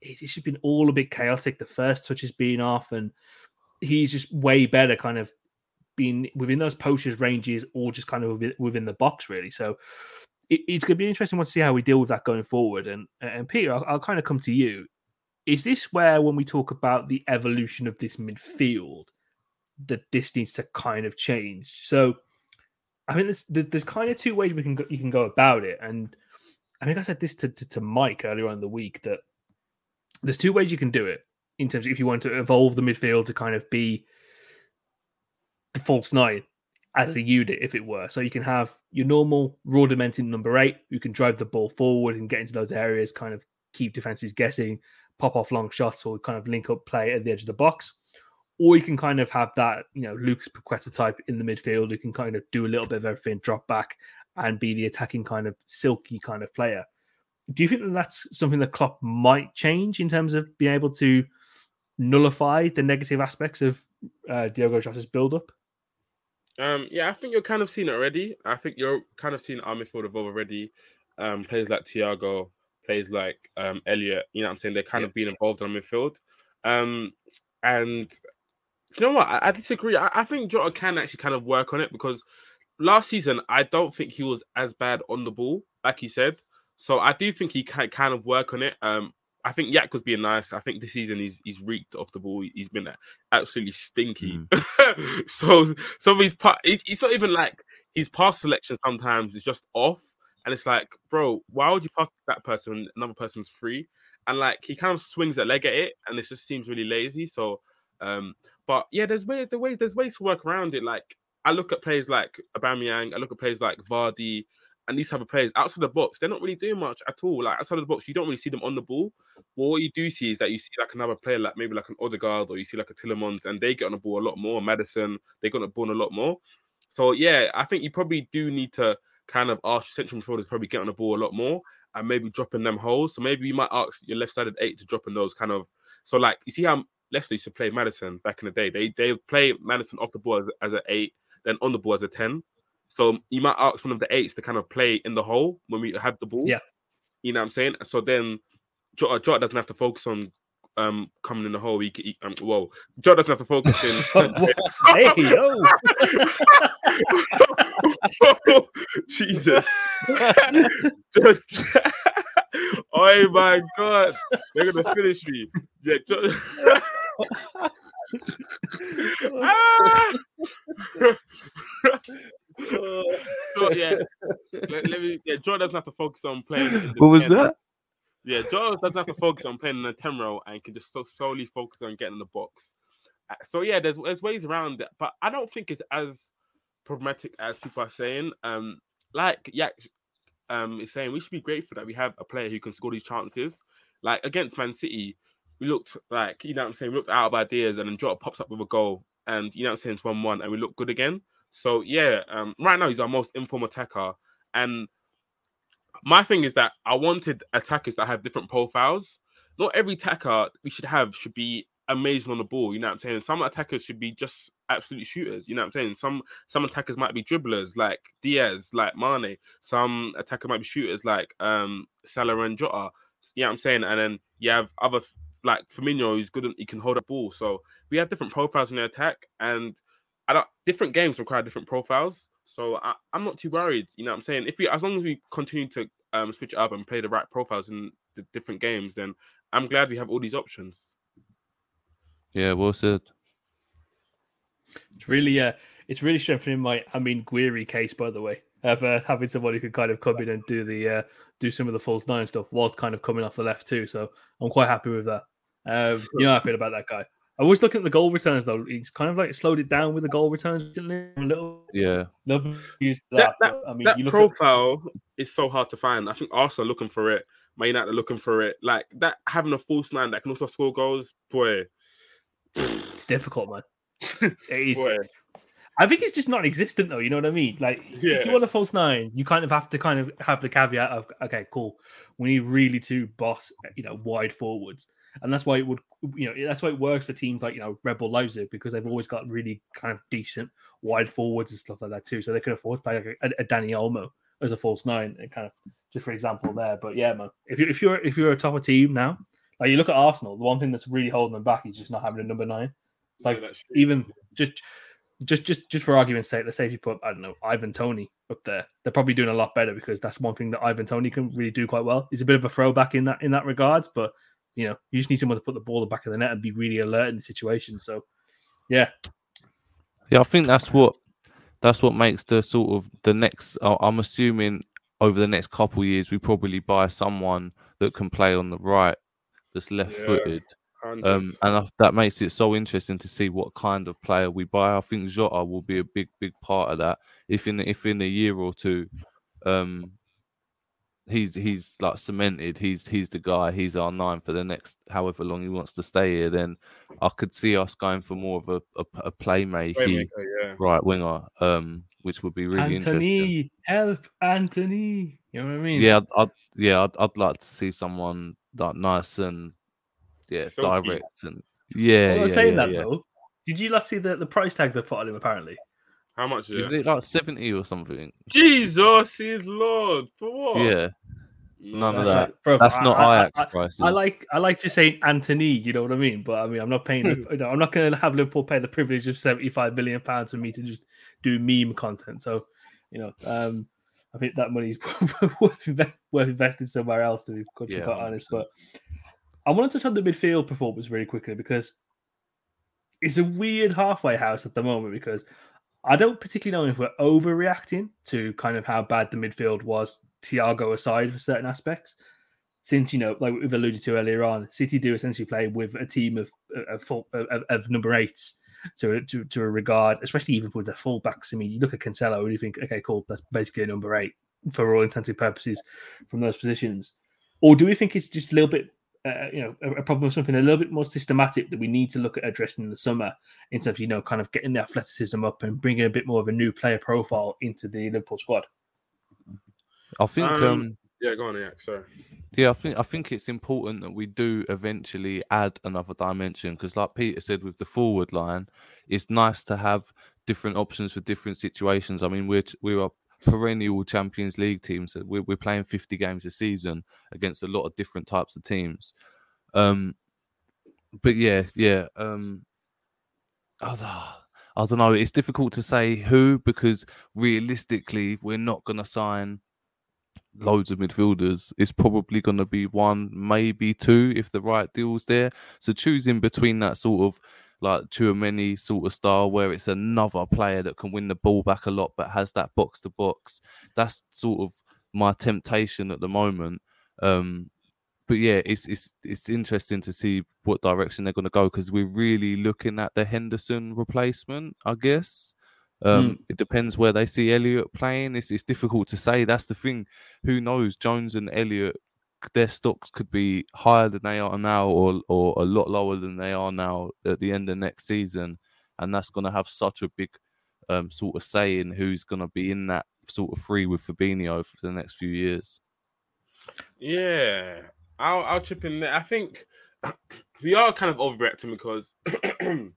It's just been all a bit chaotic. The first touch has been off, and he's just way better, kind of being within those poachers ranges, or just kind of within the box, really. So it, it's going to be interesting to see how we deal with that going forward. And and Peter, I'll, I'll kind of come to you. Is this where, when we talk about the evolution of this midfield, that this needs to kind of change? So, I mean, there's, there's, there's kind of two ways we can go, you can go about it, and I think I said this to, to, to Mike earlier on in the week that there's two ways you can do it in terms of if you want to evolve the midfield to kind of be the false nine as a unit, if it were. So you can have your normal rudimenting number eight who can drive the ball forward and get into those areas, kind of keep defenses guessing, pop off long shots, or kind of link up play at the edge of the box. Or you can kind of have that, you know, Lucas Paqueta type in the midfield who can kind of do a little bit of everything, drop back, and be the attacking kind of silky kind of player. Do you think that that's something that Klopp might change in terms of being able to nullify the negative aspects of uh, Diogo Jota's build up? Um, yeah, I think you're kind of seeing it already. I think you're kind of seeing our midfield evolve already. Um, players like Thiago, players like um, Elliott, you know what I'm saying? They're kind yeah. of being involved in the midfield. Um, and you know what? I, I disagree. I, I, think Jota can actually kind of work on it because last season, I don't think he was as bad on the ball, like he said. So I do think he can kind of work on it. Um, I think Yak was being nice. I think this season he's he's reeked off the ball. He's been absolutely stinky. Mm. so some of his part, it's not even like his pass selection. Sometimes is just off, and it's like, bro, why would you pass that person when another person's free? And like he kind of swings a leg at it, and it just seems really lazy. So, um, but yeah, there's ways, the ways, there's ways to work around it. Like I look at players like Aubameyang, I look at players like Vardy, and these type of players outside the box, they're not really doing much at all. Like outside of the box, you don't really see them on the ball. What you do see is that you see like another player, like maybe like an Odegaard, or you see like a Tielemans, and they get on the ball a lot more. Maddison, they get on the ball a lot more. So yeah, I think you probably do need to kind of ask central midfielders probably get on the ball a lot more and maybe dropping them holes. So maybe you might ask your left-sided eight to drop in those kind of. So like you see how Leicester used to play Maddison back in the day. They they play Maddison off the ball as, as an eight, then on the ball as a ten. So you might ask one of the eights to kind of play in the hole when we have the ball. Yeah. You know what I'm saying? So then Jota, Jota doesn't have to focus on um coming in the hole. He, he um, whoa, Jota doesn't have to focus in. hey yo, Jesus! oh my god, they're gonna finish me. Yeah. Ah! so yeah, let, let, me. Yeah, Joe doesn't have to focus on playing. What was that? Yeah, Joe doesn't have to focus on playing in the ten row and can just so solely focus on getting in the box. Uh, so yeah, there's there's ways around it, but I don't think it's as problematic as people are saying. Um, like yeah, um, is saying we should be grateful that we have a player who can score these chances. Like against Man City, we looked like you know what I'm saying. We looked out of ideas, and then Jota pops up with a goal, and you know what I'm saying. It's one one, and we look good again. So yeah, um, right now he's our most informed attacker, and my thing is that I wanted attackers that have different profiles. Not every attacker we should have should be amazing on the ball. You know what I'm saying? Some attackers should be just absolute shooters. You know what I'm saying? Some some attackers might be dribblers like Diaz, like Mane. Some attackers might be shooters like um Salah and Jota. You know what I'm saying? And then you have other like Firmino who's good. And he can hold a ball. So we have different profiles in the attack, and I don't different games require different profiles. So I, am not too worried. You know what I'm saying? If we as long as we continue to um, switch up and play the right profiles in the different games, then I'm glad we have all these options. Yeah, well said. It's really uh it's really strengthening my I mean Guiri case by the way. Of uh, having somebody who could kind of come in and do the uh do some of the false nine stuff was kind of coming off the left too. So I'm quite happy with that. Um, you know how I feel about that guy. I was looking at the goal returns though. He's kind of like slowed it down with the goal returns A little, yeah. Little that, that, that, I mean, that profile at... is so hard to find. I think Arsenal looking for it. Man United looking for it. Like that having a false nine that can also score goals. Boy, it's difficult, man. it is. Boy. I think it's just not existent though. You know what I mean? Like, yeah. if you want a false nine, you kind of have to kind of have the caveat of, okay, cool. We need really to boss, you know, wide forwards and that's why it would you know that's why it works for teams like you know Red Bull Leipzig because they've always got really kind of decent wide forwards and stuff like that too, so they can afford to play like a, a Dani Olmo as a false nine, and kind of just for example there. But yeah, man, if you if you're if you're a top of team now, like you look at Arsenal, the one thing that's really holding them back is just not having a number nine. It's like yeah, even just just just just for argument's sake, let's say if you put I don't know Ivan Toney up there, they're probably doing a lot better because that's one thing that Ivan Toney can really do quite well. He's a bit of a throwback in that in that regards, but you know, you just need someone to put the ball in the back of the net and be really alert in the situation. So, yeah, yeah, I think that's what that's what makes the sort of the next. I'm assuming over the next couple of years, we probably buy someone that can play on the right, that's left-footed. Um, and I, that makes it so interesting to see what kind of player we buy. I think Jota will be a big, big part of that. If in if in a year or two, um, he's he's like cemented. He's he's the guy. He's our nine for the next however long he wants to stay here. Then I could see us going for more of a a, a playmaker, Playmaker, yeah. right winger, um, which would be really interesting. Antony, help, Antony. You know what I mean? Yeah, I'd, I'd yeah, I'd, I'd like to see someone like nice and yeah, Silky. direct and yeah. Well, I was yeah, saying yeah, that yeah. though. Did you last see the, the price tag they put on him? Apparently, How much is Is it? it like seventy or something? Jesus is Lord. For what? Yeah, none of that. like- bro, That's I- not I- Ajax I- prices. I like I like just saying Antony. You know what I mean? But I mean, I'm not paying. The, you know, I'm not going to have Liverpool pay the privilege of 75 million pounds for me to just do meme content. So, you know, um, I think that money's worth, worth investing somewhere else. To be quite Yeah, quite honest, but I want to touch on the midfield performance really quickly because it's a weird halfway house at the moment because I don't particularly know if we're overreacting to kind of how bad the midfield was, Thiago aside for certain aspects. Since you know, like we've alluded to earlier on, City do essentially play with a team of of, of, of number eights to, to to a regard, especially even with the fullbacks. I mean, you look at Cancelo and you think, okay, cool, that's basically a number eight for all intents and purposes from those positions. Or do we think it's just a little bit uh, you know, a, a problem of something a little bit more systematic that we need to look at addressing in the summer in terms of, you know, kind of getting the athleticism up and bringing a bit more of a new player profile into the Liverpool squad. I think Um, um, Yeah, go on, yeah. Sorry. Yeah, I think I think it's important that we do eventually add another dimension because, like Peter said, with the forward line, it's nice to have different options for different situations. I mean, we're we're a perennial Champions League teams. we're we're playing fifty games a season against a lot of different types of teams. Um, but yeah, yeah. Um, I don't know. It's difficult to say who because realistically, we're not going to sign loads of midfielders. It's probably going to be one, maybe two, if the right deal's there. So choosing between that sort of like Tchouameni sort of style, where it's another player that can win the ball back a lot, but has that box to box. That's sort of my temptation at the moment. Um, but yeah, it's it's it's interesting to see what direction they're going to go because we're really looking at the Henderson replacement, I guess. Um, It depends where they see Elliott playing. It's it's difficult to say. That's the thing. Who knows? Jones and Elliott, their stocks could be higher than they are now, or or a lot lower than they are now at the end of next season, and that's going to have such a big um, sort of say in who's going to be in that sort of free with Fabinho for the next few years. Yeah, I'll I'll chip in there. I think we are kind of overreacting because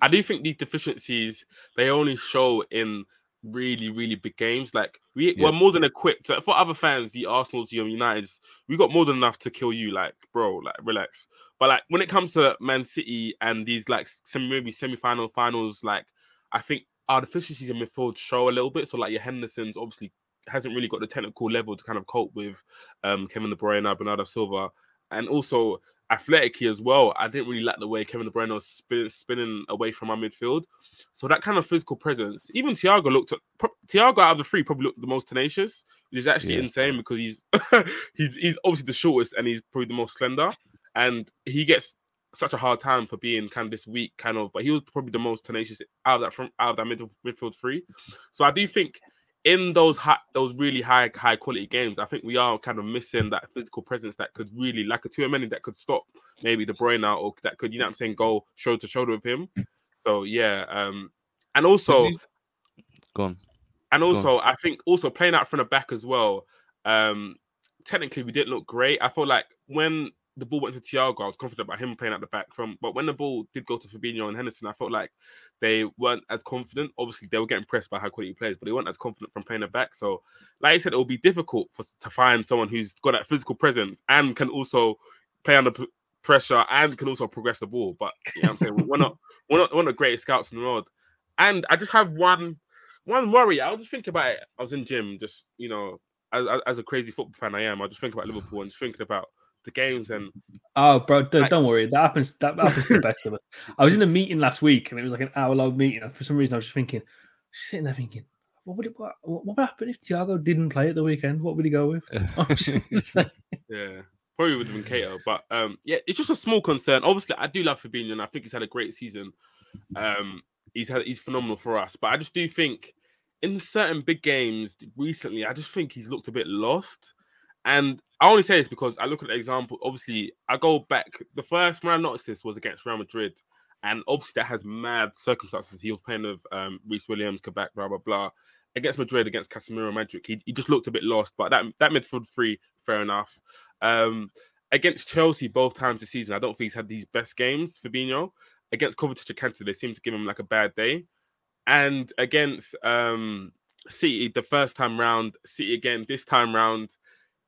I do think these deficiencies they only show in really really big games. Like we Yeah. we're more than equipped like, for other fans, the Arsenal's, the United's. We got more than enough to kill you. Like bro, like relax. But like when it comes to Man City and these like semi maybe semi final finals, like I think our deficiencies in midfield show a little bit. So like your Henderson's obviously hasn't really got the technical level to kind of cope with um, Kevin De Bruyne, Bernardo Silva, and also athletically as well. I didn't really like the way Kevin De Bruyne was spin, spinning away from our midfield. So that kind of physical presence, even Thiago looked. Pro- Thiago out of the three probably looked the most tenacious, which is actually Yeah. insane because he's he's he's obviously the shortest and he's probably the most slender, and he gets such a hard time for being kind of this weak kind of. But he was probably the most tenacious out of that from out of that mid, midfield three. So I do think in those high, those really high high quality games, I think we are kind of missing that physical presence that could really, like a Tchouameni that could stop maybe De Bruyne out or that could, you know, what I'm saying, go shoulder to shoulder with him. So yeah, um, and also you- Go on. and on. also I think also playing out from the back as well. Um, technically we didn't look great. I feel like when the ball went to Thiago, I was confident about him playing at the back from. But when the ball did go to Fabinho and Henderson, I felt like they weren't as confident. Obviously, they were getting pressed by high quality players, but they weren't as confident from playing the back. So, like I said, it will be difficult for to find someone who's got that physical presence and can also play under p- pressure and can also progress the ball. But you know I'm saying we're not we're not one of the greatest scouts in the world. And I just have one one worry. I was just thinking about it. I was in gym, just you know, as, as- as a crazy football fan I am, I just think about Liverpool and just thinking about the games and Oh, bro, don't, Like- don't worry. That happens. That happens to the best of us. I was in a meeting last week, and it was like an hour long meeting. And for some reason, I was just thinking, just sitting there thinking, what would it what, what would happen if Thiago didn't play at the weekend? What would he go with? I was just saying. Yeah, probably would have been Keita, but um, yeah, it's just a small concern. Obviously, I do love Fabinho, and I think he's had a great season. Um, he's had he's phenomenal for us, but I just do think in certain big games recently, I just think he's looked a bit lost. And I only say this because I look at the example. Obviously, I go back. The first when I noticed this was against Real Madrid, and obviously that has mad circumstances. He was playing with um, Rhys Williams, Kabak, blah blah blah. Against Madrid, against Casemiro, Madrid, he, he just looked a bit lost. But that that midfield three, fair enough. Um, against Chelsea, both times this season, I don't think he's had these best games. Fabinho against Kovacic and Kante, they seem to give him like a bad day. And against um, City, the first time round, City again this time round,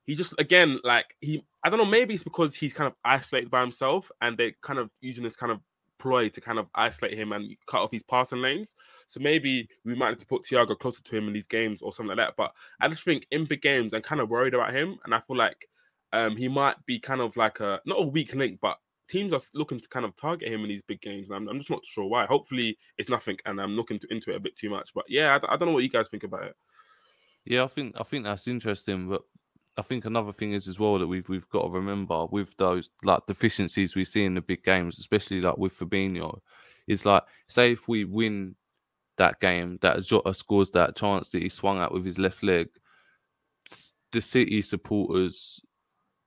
he just again like he I don't know maybe it's because he's kind of isolated by himself and they're kind of using this kind of ploy to kind of isolate him and cut off his passing lanes. So maybe we might have to put Thiago closer to him in these games or something like that. But I just think in big games, I'm kind of worried about him, and I feel like um, he might be kind of like a not a weak link, but teams are looking to kind of target him in these big games. I'm, I'm just not sure why. Hopefully, it's nothing, and I'm looking to, into it a bit too much. But yeah, I, I don't know what you guys think about it. Yeah, I think I think that's interesting, but I think another thing is as well that we've we've got to remember with those like deficiencies we see in the big games, especially like with Fabinho, is like say if we win that game, that Jota scores that chance that he swung at with his left leg, the City supporters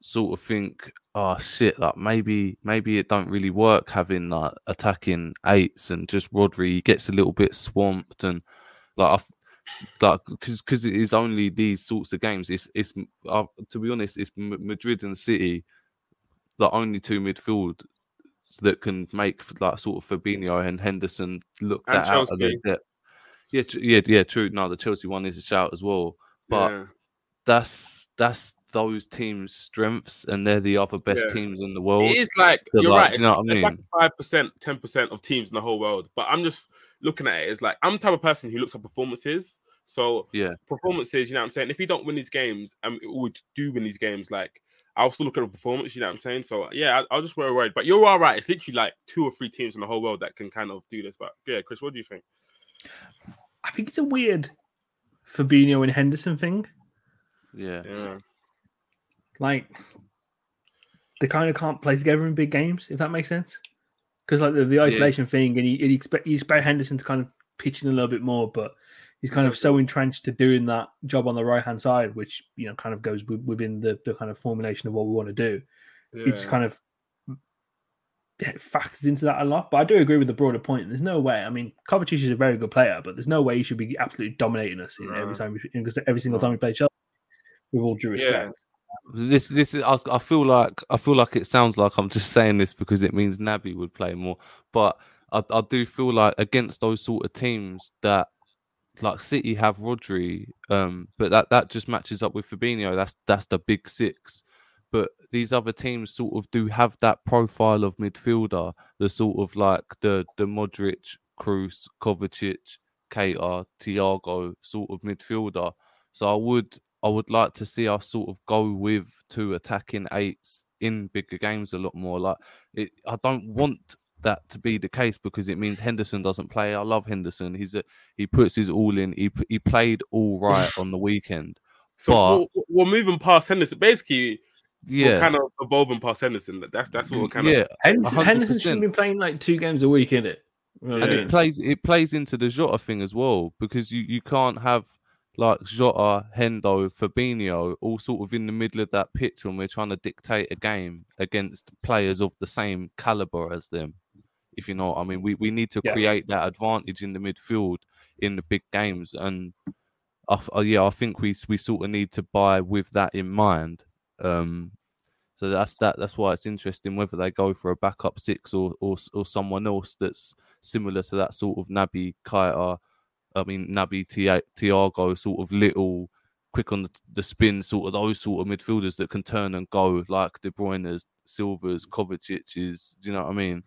sort of think, oh shit, like maybe maybe it don't really work having like attacking eights and just Rodri gets a little bit swamped and like I like because because it is only these sorts of games. It's it's uh, to be honest, it's Madrid and City, the only two midfield that can make like sort of Fabinho and Henderson look And that out of Chelsea. their depth. Yeah, tr- yeah, yeah. True. No, the Chelsea one is a shout as well, but Yeah. that's that's those teams' strengths, and they're the other best Yeah. teams in the world. It is like So, you're like, right. you know what I It's like mean? five percent, ten percent of teams in the whole world. But I'm just looking at it is like I'm the type of person who looks at performances. So Yeah. performances, you know what I'm saying. If you don't win these games, um, and we do win these games, like I'll still look at the performance. You know what I'm saying. So yeah, I, I'll just worry worried. But you're all right. It's literally like two or three teams in the whole world that can kind of do this. But yeah, Chris, what do you think? I think it's a weird Fabinho and Henderson thing. Yeah. Yeah. Like they kind of can't play together in big games, if that makes sense. Because like the, the isolation thing, and you, you expect you expect Henderson to kind of pitch in a little bit more, but he's kind of so entrenched to doing that job on the right hand side, which you know kind of goes wi- within the, the kind of formulation of what we want to do. It just kind of it factors into that a lot. But I do agree with the broader point. There's no way. I mean, Kovacic is a very good player, but there's no way he should be absolutely dominating us in every time because every single time we play Chelsea. With all due Yeah. respect. This this is I, I feel like I feel like it sounds like I'm just saying this because it means Naby would play more, but I, I do feel like against those sort of teams that like City have Rodri, um, but that that just matches up with Fabinho. That's that's the big six. But these other teams sort of do have that profile of midfielder, the sort of like the the Modric, Kroos, Kovacic, Keita, Thiago sort of midfielder. So I would I would like to see us sort of go with two attacking eights in bigger games a lot more. Like it, I don't mm. want that to be the case because it means Henderson doesn't play. I love Henderson. He's a he puts his all in. He he played all right on the weekend. So but we're, we're moving past Henderson. Basically, yeah, we're kind of evolving past Henderson. That's that's what we're kind yeah, of. Henderson, Henderson shouldn't be playing like two games a week, in it? and Yeah. it plays it plays into the Jota thing as well because you, you can't have like Jota, Hendo, Fabinho all sort of in the middle of that pitch when we're trying to dictate a game against players of the same caliber as them. If you know what I mean, we, we need to Yeah. create that advantage in the midfield in the big games, and I, uh, yeah, I think we we sort of need to buy with that in mind. Um, so that's that. That's why it's interesting whether they go for a backup six or or or someone else that's similar to that sort of Naby Keita. I mean Naby Thiago, sort of little, quick on the, the spin, sort of those sort of midfielders that can turn and go like De Bruyne's, Silvers, Kovacic's. Do you know what I mean?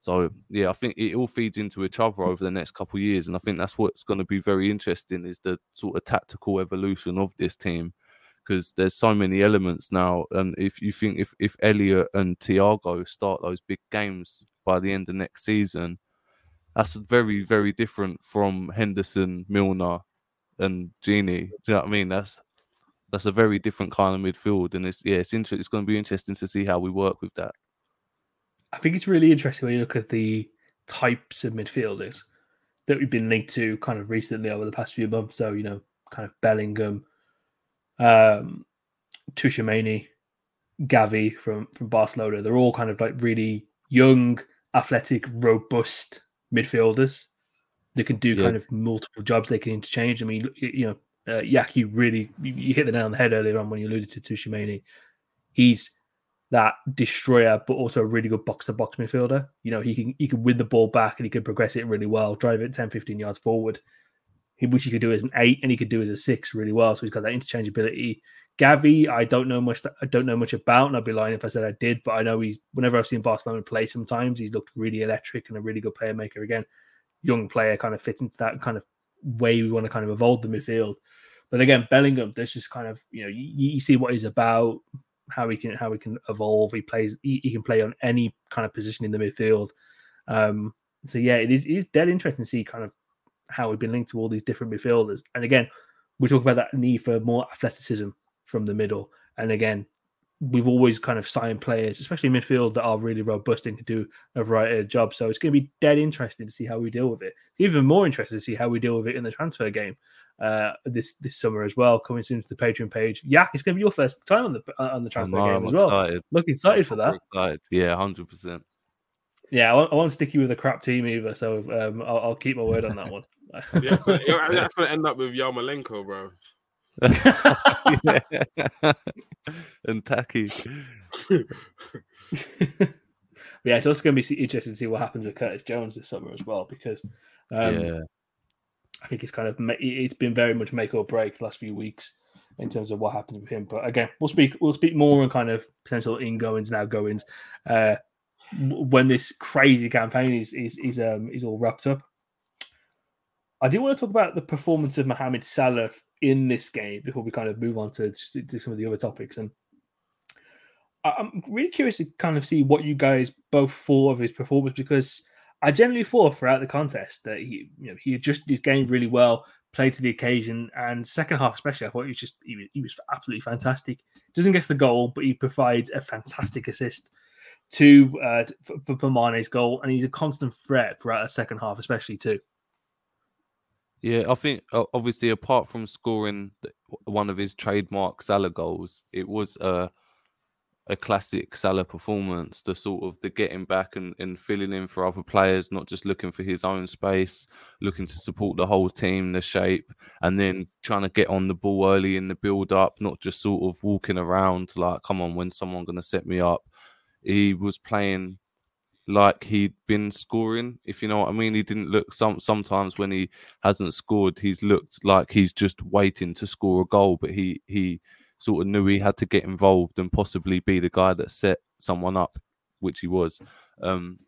So yeah, I think it all feeds into each other over the next couple of years, and I think that's what's going to be very interesting is the sort of tactical evolution of this team because there's so many elements now. And if you think if if Elliott and Thiago start those big games by the end of next season, that's very very different from Henderson, Milner, and Gini. Do you know what I mean? That's that's a very different kind of midfield, and it's yeah, it's interesting. It's going to be interesting to see how we work with that. I think it's really interesting when you look at the types of midfielders that we've been linked to kind of recently over the past few months. So, you know, kind of Bellingham, um, Gavi from, from Barcelona. They're all kind of like really young, athletic, robust midfielders that can do Yeah. kind of multiple jobs. They can interchange. I mean, you know, uh, Yak, you really you, hit the nail on the head earlier on when you alluded to Tchouameni. He's that destroyer, but also a really good box to box midfielder. You know, he can he can win the ball back and he can progress it really well, drive it 10, 15 yards forward. He which he could do as an eight and he could do as a six really well. So he's got that interchangeability. Gavi, I don't know much. I don't know much about, and I'd be lying if I said I did. But I know he's. Whenever I've seen Barcelona play, sometimes he's looked really electric and a really good player maker. Again, young player kind of fits into that kind of way we want to kind of evolve the midfield. But again, Bellingham, there's just kind of you know you, you see what he's about, how he can how he can evolve. He plays he, he can play on any kind of position in the midfield. Um, so yeah, it is it is dead interesting to see kind of how we've been linked to all these different midfielders. And again, we talk about that need for more athleticism from the middle. And again, we've always kind of signed players, especially midfield, that are really robust and can do a variety of jobs. So it's going to be dead interesting to see how we deal with it. Even more interesting to see how we deal with it in the transfer game uh, this this summer as well. Coming soon to the Patreon page. Yak, it's going to be your first time on the on the transfer know, game I'm as well. excited. Looking excited for that. Excited. Yeah, hundred percent. Yeah, I won't, I won't stick you with a crap team either. So um, I'll, I'll keep my word on that one. That's gonna- yeah, that's going to end up with Yarmolenko, bro. and tacky. yeah, it's also going to be interesting to see what happens with Curtis Jones this summer as well, because um, yeah, I think it's kind of it's been very much make or break the last few weeks in terms of what happens with him. But again, we'll speak we'll speak more on kind of potential ingoings and outgoings uh, when this crazy campaign is is is um is all wrapped up. I do want to talk about the performance of Mohamed Salah in this game before we kind of move on to, to some of the other topics. And I'm really curious to kind of see what you guys both thought of his performance because I generally thought throughout the contest that he, you know, he adjusted his game really well, played to the occasion, and second half especially, I thought he was just he was, he was absolutely fantastic. Doesn't get the goal, but he provides a fantastic assist to uh, for, for, for Mane's goal, and he's a constant threat throughout the second half, especially too. Yeah. I think obviously apart from scoring one of his trademark Salah goals, it was a a classic Salah performance. The sort of the getting back and, and filling in for other players, not just looking for his own space, looking to support the whole team, the shape, and then trying to get on the ball early in the build up, not just sort of walking around like, come on, when someone gonna set me up. He was playing like he'd been scoring, if you know what I mean. He didn't look some sometimes when he hasn't scored, he's looked like he's just waiting to score a goal, but he he sort of knew he had to get involved and possibly be the guy that set someone up, which he was. Um,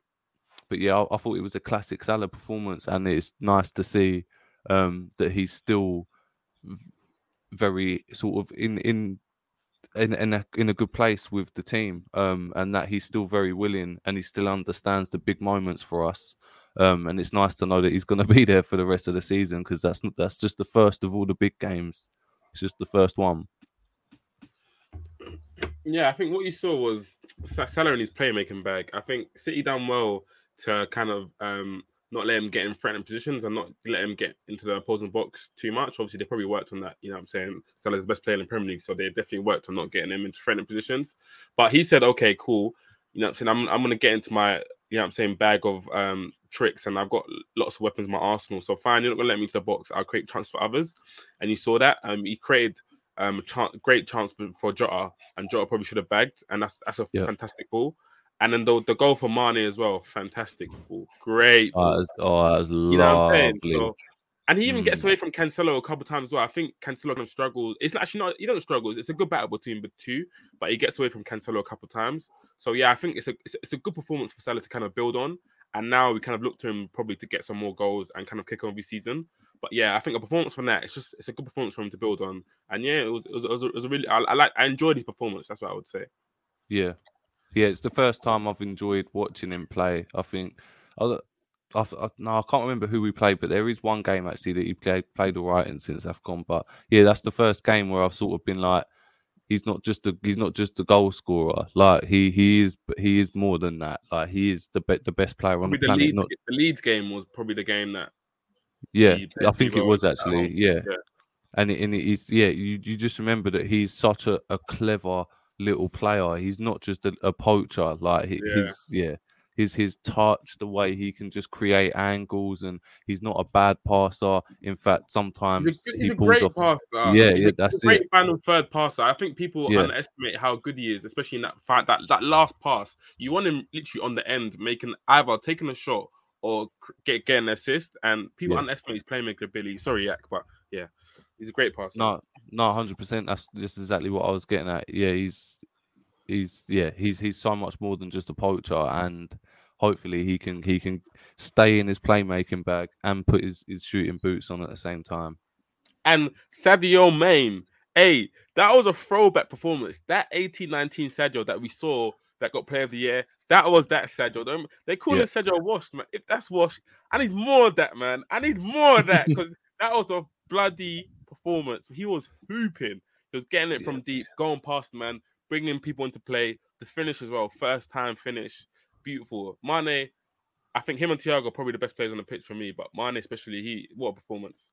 but yeah, I, I thought it was a classic Salah performance, and it's nice to see um, that he's still very sort of in in in in a, in a good place with the team, um, and that he's still very willing and he still understands the big moments for us. Um, and it's nice to know that he's going to be there for the rest of the season because that's that's just the first of all the big games. It's just the first one. Yeah, I think what you saw was Sa- Salah in his playmaking bag. I think City done well to kind of um, not let him get in threatening positions and not let him get into the opposing box too much. Obviously, they probably worked on that. You know what I'm saying? Salah's the best player in the Premier League, so they definitely worked on not getting him into threatening positions. But he said, okay, cool. You know what I'm saying? I'm, I'm going to get into my, you know what I'm saying, bag of um, tricks and I've got lots of weapons in my arsenal. So fine, you're not going to let me into the box. I'll create chance for others. And you saw that. Um, he created um, a great chance for, for Jota, and Jota probably should have bagged, and that's that's a Yeah. fantastic ball. And then the, the goal for Mane as well, fantastic ball, great. Oh, ball. that was, oh, that was you know what I'm saying? So, and he even gets Mm. away from Cancelo a couple times as well. I think Cancelo kind of struggles. It's actually not he doesn't struggle. It's a good battle between the two, but he gets away from Cancelo a couple times. So yeah, I think it's a it's, a- good performance for Salah to kind of build on. And now we kind of look to him probably to get some more goals and kind of kick on every season. But yeah, I think a performance from that it's just it's a good performance for him to build on. And yeah, it was it was, it was, a, it was a really I, I like I enjoyed his performance. That's what I would say. Yeah, yeah. It's the first time I've enjoyed watching him play. I think, I, I, I, no, I can't remember who we played, but there is one game actually that he played played all right in since Afcon. But yeah, that's the first game where I've sort of been like, he's not just a he's not just a goal scorer. Like he he is he is more than that. Like he is the be, the best player on the the planet. Leeds, Not, the Leeds game was probably the game that yeah, I think it was actually. Yeah, Yeah. and it, and it is yeah. You you just remember that he's such a, a clever little player. He's not just a, a poacher. Like he, Yeah. his yeah. His his touch, the way he can just create angles, and he's not a bad passer. In fact, sometimes He's a, good- he he's a pulls great off. passer. Yeah, he's yeah, a, that's a great it. final third passer. I think people Yeah. underestimate how good he is, especially in that fight, that that last pass. You want him literally on the end, making either taking a shot or get get an assist. And people Yeah. underestimate his playmaker ability. Sorry, Yak, but yeah, he's a great passer. No, no, hundred percent. That's just exactly what I was getting at. Yeah, he's he's yeah, he's he's so much more than just a poacher, and hopefully he can he can stay in his playmaking bag and put his, his shooting boots on at the same time. And Sadio Mane, hey, that was a throwback performance. That 18-19 Sadio that we saw that got Player of the Year, that was that Sadio. They- They call Yeah. it Sadio washed, man. If that's washed, I need more of that, man. I need more of that because that was a bloody performance. He was hooping. He was getting it from deep, going past man, bringing people into play. The finish as well, first time finish, beautiful. Mane, I think him and Thiago are probably the best players on the pitch for me, but Mane especially, he what a performance.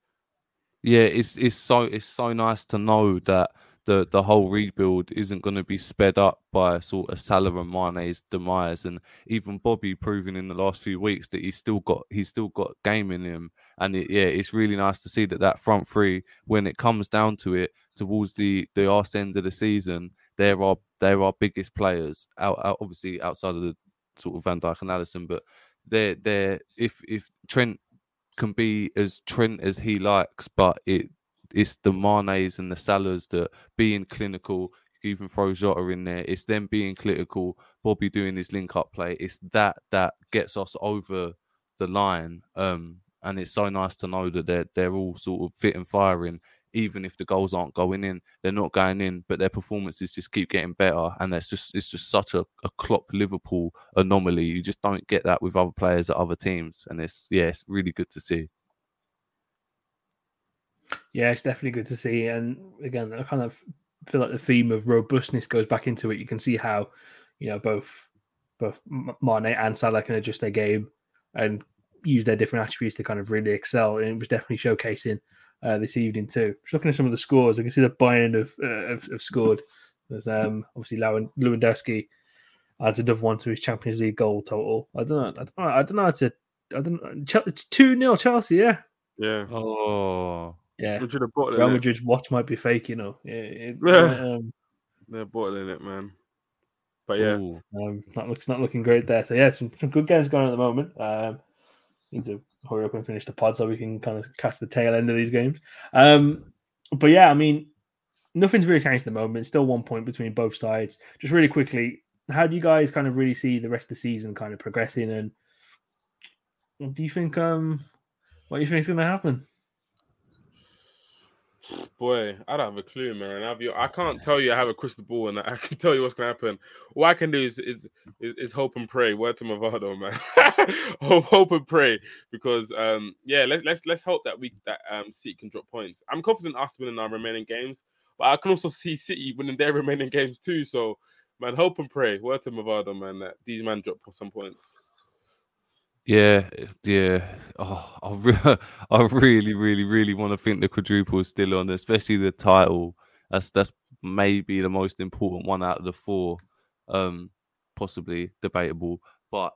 Yeah, it's it's so it's so nice to know that the the whole rebuild isn't going to be sped up by sort of Salah and Mane's demise, and even Bobby proving in the last few weeks that he's still got he's still got game in him, and it, yeah, it's really nice to see that that front three, when it comes down to it, towards the the arse end of the season, there are they're our biggest players out, out obviously outside of the sort of Van Dijk and Alisson, but they're they're if if Trent can be as Trent as he likes, but it it's the Manes and the Salahs that being clinical. Even throw Jota in there. It's them being clinical. Bobby doing his link up play. It's that that gets us over the line. Um, and it's so nice to know that they're they're all sort of fit and firing. Even if the goals aren't going in, they're not going in, but their performances just keep getting better. And that's just it's just such a, a Klopp Liverpool anomaly. You just don't get that with other players at other teams, and it's yeah, it's really good to see. Yeah, it's definitely good to see. And again, I kind of feel like the theme of robustness goes back into it. You can see how, you know, both both Mane and Salah can adjust their game and use their different attributes to kind of really excel. And it was definitely showcasing uh, this evening too. Just looking at some of the scores, I can see that Bayern have, uh, have, have scored. There's um, obviously Lewan- Lewandowski adds another one to his Champions League goal total. I don't know. I don't know. I don't know. It's a, I don't know. It's 2 0 Chelsea, yeah. Yeah. Oh, Yeah. We should have bought Real it. Madrid's watch might be fake, you know. Yeah, it, Yeah. um, They're bottling it, man. But yeah, Ooh. um, not looks not looking great there. So yeah, some, some good games going on at the moment. Um, need to hurry up and finish the pod so we can kind of catch the tail end of these games. Um, but yeah, I mean, nothing's really changed at the moment. Still one point between both sides. Just really quickly, how do you guys kind of really see the rest of the season kind of progressing? And do you think um, what do you think is going to happen? Boy, I don't have a clue, man. I've, I can't tell you I have a crystal ball and I can tell you what's gonna happen. What I can do is is is, is hope and pray. Word to Mavado, man. hope, hope and pray because um yeah, let's let's let's hope that we that um City can drop points. I'm confident us winning our remaining games, but I can also see City winning their remaining games too. So man, hope and pray. Word to Mavado, man, that these man drop some points. Yeah, yeah. Oh, I, re- I really, really, really want to think the quadruple is still on, especially the title. That's that's maybe the most important one out of the four. Um, possibly debatable, but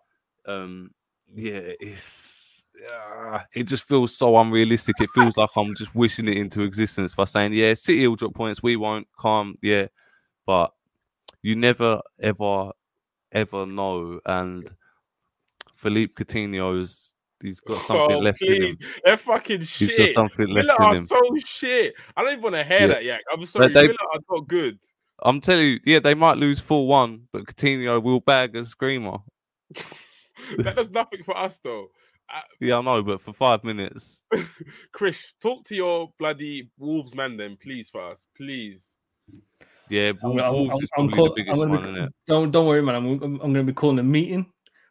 um, yeah, it's uh, it just feels so unrealistic. It feels like I'm just wishing it into existence by saying, "Yeah, City will drop points, we won't." Calm, yeah, but you never, ever, ever know, and. Philippe Coutinho's he's got something oh, left please. in him. They're fucking He's shit. got something left Villa in are him. so shit. I don't even want to hear Yeah. that, Yak. I'm sorry. they- Villa are not good. I'm telling you, yeah, they might lose four one, but Coutinho will bag a screamer. that does nothing for us, though. Uh, Yeah, I know, but for five minutes, Chris, talk to your bloody Wolves man, then, please, for us, please. yeah, I'm, Wol- I'm- Wolves I'm- is I'm call- the biggest one, be- isn't it? Don't don't worry, man. I'm, I'm, I'm going to be calling a meeting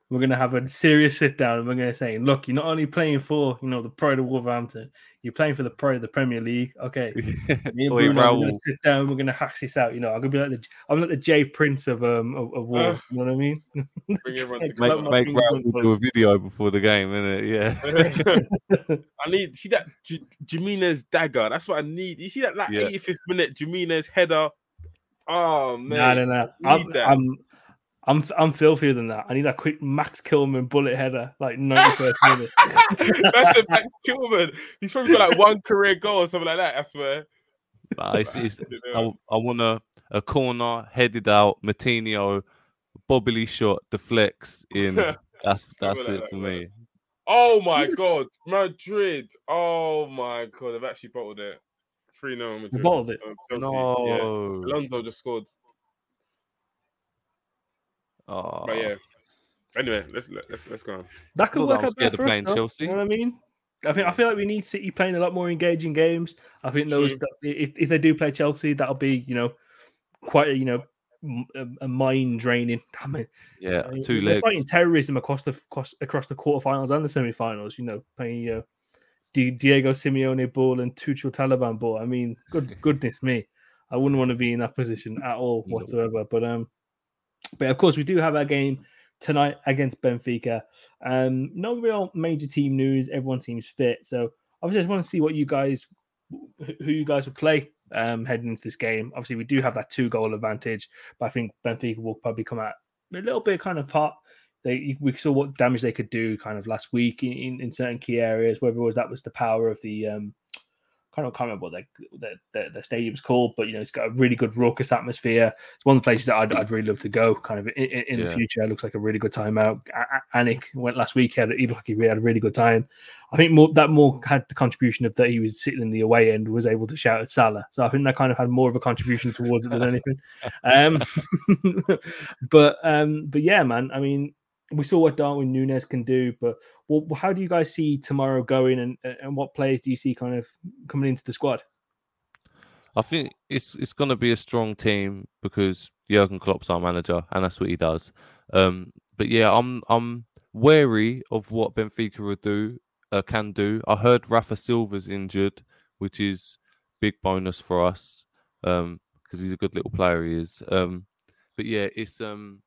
We're going to have a serious sit down and we're going to say, look, you're not only playing for, you know, the pride of Wolverhampton, you're playing for the pride of the Premier League. Okay. Me and Oi, Bruno, we're going to sit down, we're going to hash this out. You know, I'm going to be like the, I'm like the Jay Prince of, um, of, of Wolves. you know what I mean? Bring everyone Make- together. Make, make Raoul do a video before the game, innit? Yeah. I need see that J- Jimenez dagger. That's what I need. You see that that Yeah. 85th minute Jimenez header. Oh man, No, no, no. I'm, Need that. I'm, I'm, I'm filthier than that. I need that quick Max Kilman bullet header, like 91st minute. That's a Max Kilman. He's probably got like one career goal or something like that. I swear. Nah, it's, it's, I. I want a, a corner headed out, Moutinho, bobbly shot, deflects in. That's that's Something like it that, for man. me. Oh my god, Madrid. Oh my god, they've actually bottled it. 3 0 Madrid. bottled it? Uh, No. Yeah. Alonso just scored. Oh, But yeah. Anyway, let's let's let's go on. That could Not that work I'm out scared better of for us, playing though, Chelsea. You know what I mean? I think I feel like we need City playing a lot more engaging games. I think those True. if if they do play Chelsea, that'll be you know quite a you know a mind draining. I mean, yeah, I mean, two legs. fighting terrorism across the across, across the quarterfinals and the semi-finals. You know, playing you know, Di- Diego Simeone ball and Tuchel Taliban ball. I mean, good goodness me, I wouldn't want to be in that position at all No. whatsoever. But um, but of course we do have our game tonight against Benfica. Um, no real major team news. Everyone seems fit, so obviously I just want to see what you guys, who you guys would play um heading into this game. Obviously we do have that two goal advantage, but I think Benfica will probably come out a little bit kind of hot. They we saw what damage they could do kind of last week in, in, in certain key areas. Whether it was that was the power of the um kind of can't remember what the, the, the, the stadium's called, but you know it's got a really good raucous atmosphere. It's one of the places that I'd, I'd really love to go. Kind of in, in, in the Yeah. future, it looks like a really good time out. A- Anik went last week. He, had, he looked like he really had a really good time. I think more that more had the contribution of that he was sitting in the away end, was able to shout at Salah. So I think that kind of had more of a contribution towards it than anything. Um, but um, but yeah, man. I mean, we saw what Darwin Núñez can do, but well, how do you guys see tomorrow going, and and what players do you see kind of coming into the squad? I think it's it's going to be a strong team because Jurgen Klopp's our manager, and that's what he does. Um, but yeah, I'm I'm wary of what Benfica will do, uh, can do. I heard Rafa Silva's injured, which is big bonus for us um, because he's a good little player. He is. Um, but yeah, it's um,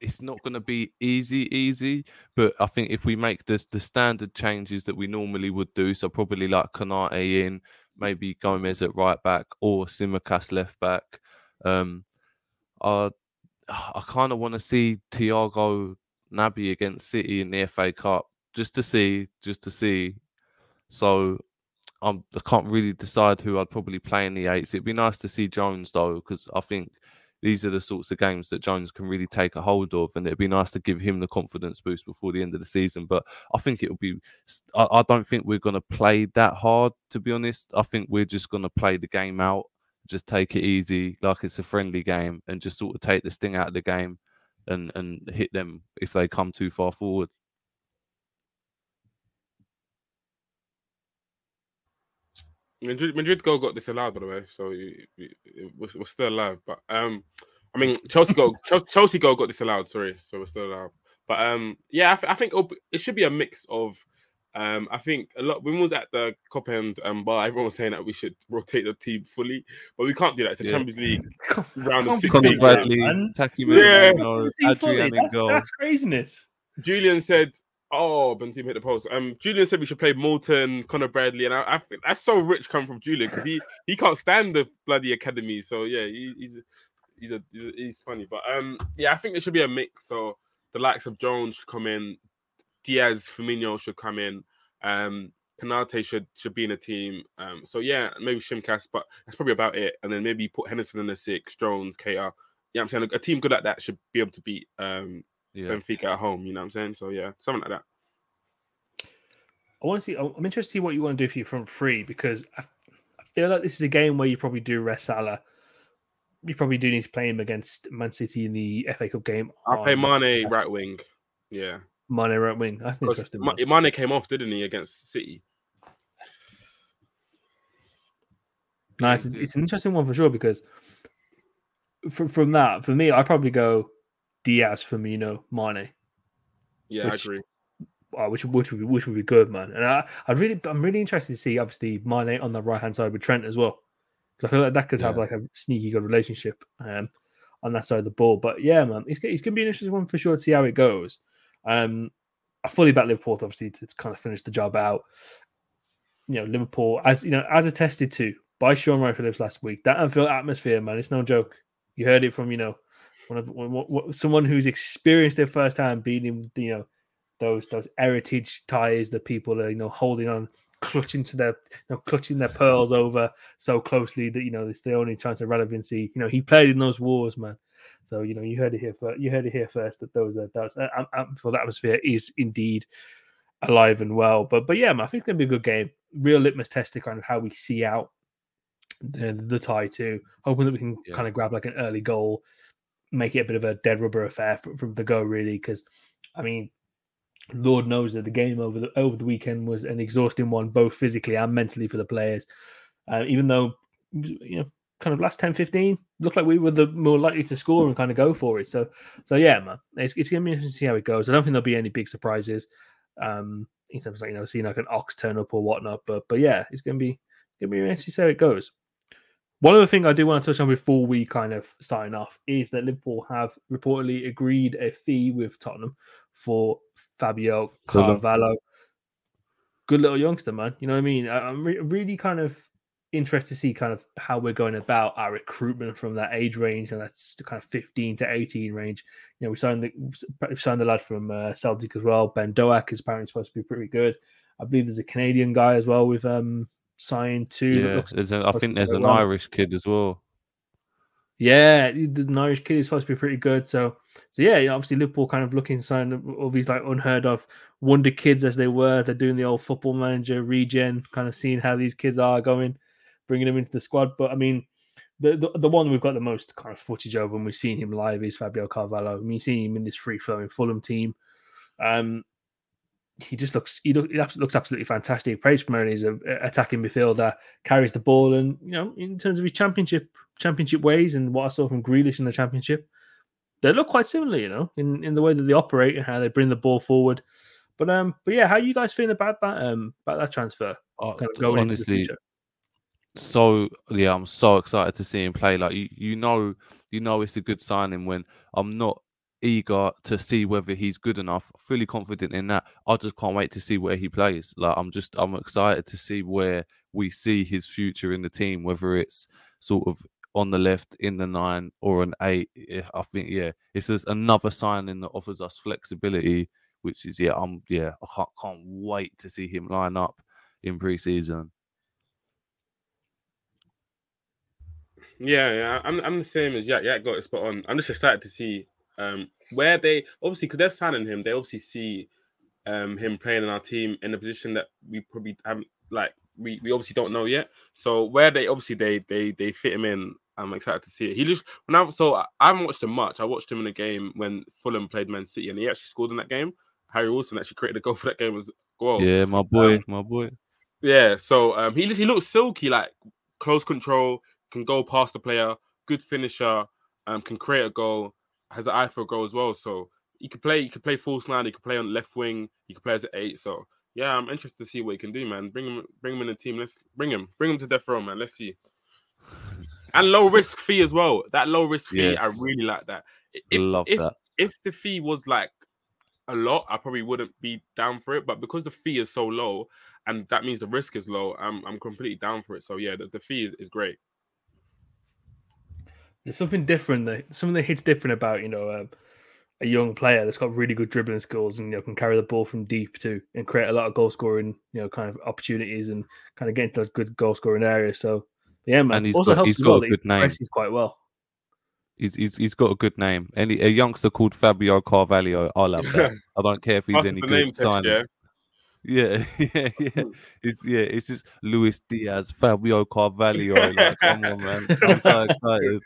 it's not going to be easy, easy. But I think if we make this the standard changes that we normally would do, so probably like Konate in, maybe Gomez at right back or Tsimikas left back. Um, I I kind of want to see Thiago Naby against City in the FA Cup just to see, just to see. So I'm, I can't really decide who I'd probably play in the eights. It'd be nice to see Jones though, because I think these are the sorts of games that Jones can really take a hold of, and it'd be nice to give him the confidence boost before the end of the season. But I think it'll be. I, I don't think we're going to play that hard, to be honest. I think we're just going to play the game out, just take it easy, like it's a friendly game, and just sort of take the sting out of the game, and and hit them if they come too far forward. Madrid, Madrid goal got disallowed, by the way, so it, it, it was, we're still alive. But um, I mean Chelsea goal, Chelsea, Chelsea goal got disallowed. Sorry, so we're still alive. But um, yeah, I, th- I think it'll be- it should be a mix of. Um, I think a lot when we was at the Kop End um, bar, everyone was saying that we should rotate the team fully, but we can't do that. It's a Yeah. Champions League round of Can't sixteen. doing that, Bradley, man. Taki Yeah. Mazzino, Team fully, Adrian in that's, that's craziness. Julian said, "Oh, Benzema hit the post." Um, Julian said we should play Morton, Connor Bradley, and I, I think that's so rich coming from Julian because he he can't stand the bloody academy. So yeah, he, he's he's a he's, funny, but um, yeah, I think there should be a mix. So the likes of Jones should come in, Diaz, Firmino should come in, um, Konate should should be in a team. Um, so yeah, maybe Tsimikas, but that's probably about it. And then maybe put Henderson in the six, Jones, KR. Yeah, I'm saying a team good like that should be able to beat um Yeah. Benfica at home. You know what I'm saying? So yeah, something like that. I want to see. I'm interested to see what you want to do for your front three because I, I feel like this is a game where you probably do rest Salah. You probably do need to play him against Man City in the FA Cup game. I'll play on Mane right wing. Yeah, Mane right wing. That's an 'Cause interesting. Ma- Mane came off, didn't he, against City? No, it's, it's an interesting one for sure because from from that, for me, I'd probably go Diaz, Firmino, Mane. Yeah, Which- I agree. uh, which which would be which would be good, man. And I, I really I'm really interested to see obviously Mane on the right hand side with Trent as well, because I feel like that could have like a sneaky good relationship um, on that side of the ball. But yeah, man, it's, it's gonna be an interesting one for sure to see how it goes. Um, I fully back Liverpool obviously to, to kind of finish the job out. You know, Liverpool as you know as attested to by Shaun Wright Phillips last week. That Anfield atmosphere, man, it's no joke. You heard it from you know one of one, one- someone who's experienced it firsthand, being you know those those heritage ties that people are you know holding on clutching to their you know clutching their pearls over so closely that you know it's the only chance of relevancy. You know he played in those wars man. So you know you heard it here first you heard it here first that those are those uh, for the atmosphere is indeed alive and well. But but yeah man, i think it's gonna be a good game. Real litmus test to kind of how we see out the the tie too hoping that we can Yeah. kind of grab like an early goal make it a bit of a dead rubber affair from, the go really because i mean Lord knows that the game over the over the weekend was an exhausting one, both physically and mentally for the players. Uh, even though you know, kind of last 10, 15, looked like we were the more likely to score and kind of go for it. So, so yeah, man, it's, it's gonna be interesting to see how it goes. I don't think there'll be any big surprises, um, in terms of like you know seeing like an ox turn up or whatnot. But but yeah, it's gonna be gonna be interesting to see how it goes. One other thing I do want to touch on before we kind of sign off is that Liverpool have reportedly agreed a fee with Tottenham for Fabio Carvalho. Good little youngster, man. You know what I mean? I'm re- really kind of interested to see kind of how we're going about our recruitment from that age range, and that's the kind of 15 to 18 range. You know, we signed the we signed the lad from uh, Celtic as well. Ben Doak is apparently supposed to be pretty good. I believe there's a Canadian guy as well with um signed too. that Yeah, looks a, I think there's an well. Irish kid as well. Yeah, the Irish kid is supposed to be pretty good. So, so yeah, obviously Liverpool kind of looking to sign all these like unheard of wonder kids as they were. They're doing the old football manager regen, kind of seeing how these kids are going, bringing them into the squad. But I mean, the the, the one we've got the most kind of footage of when we've seen him live is Fabio Carvalho. I mean, seeing him in this free flowing Fulham team. Um, he just looks he, look, he looks absolutely fantastic. Praise primarily as a a attacking midfielder, carries the ball, and you know, in terms of his championship championship ways and what I saw from Grealish in the championship, they look quite similar, you know, in, in the way that they operate and how they bring the ball forward. But um, but yeah, how you guys feeling about that um about that transfer? Uh, Kind of going into the honestly, so yeah, I'm so excited to see him play. Like you, you know, you know, it's a good signing when I'm not eager to see whether he's good enough. Fully confident in that. I just can't wait to see where he plays. Like I'm just, I'm excited to see where we see his future in the team, whether it's sort of on the left in the nine or an eight. I think yeah, it's just another signing that offers us flexibility. Which is yeah, I'm yeah, I can't can't wait to see him line up in pre-season. Yeah, yeah, I'm I'm the same as Yak. Yak got it spot on. I'm just excited to see um where they obviously because they're signing him, they obviously see um him playing in our team in a position that we probably haven't like we, we obviously don't know yet. So where they obviously they they they fit him in, I'm excited to see it. He just when I so I, I haven't watched him much. I watched him in a game when Fulham played Man City and he actually scored in that game. Harry Wilson actually created a goal for that game as well. Yeah, my boy, Um, my boy. Yeah, so um, he he looks silky, like close control, can go past the player, good finisher, um, can create a goal, has an eye for a goal as well. So he could play, he could play false nine, he could play on left wing, he could play as an eight. So yeah, I'm interested to see what he can do, man. Bring him, bring him in the team. Let's bring him, bring him to death row, man. Let's see. And low risk fee as well. That low risk fee, I really like that. If, Love if, that. If the fee was like a lot, I probably wouldn't be down for it. But because the fee is so low, and that means the risk is low, I'm I'm completely down for it. So yeah, the, the fee is, is great. There's something different that something that hits different about you know um, a young player that's got really good dribbling skills and you know can carry the ball from deep too and create a lot of goal scoring you know kind of opportunities and kind of get into those good goal scoring areas. So yeah, man. And he's also got- helps he's as got well a that he good name. presses quite well. He's, he's he's got a good name. Any a youngster called Fabio Carvalho, I love that. I don't care if he's After any the name good. test, Sign yeah. Yeah, yeah, yeah. It's yeah, it's just Luis Diaz, Fabio Carvalho. Like, come on, man. I'm so excited.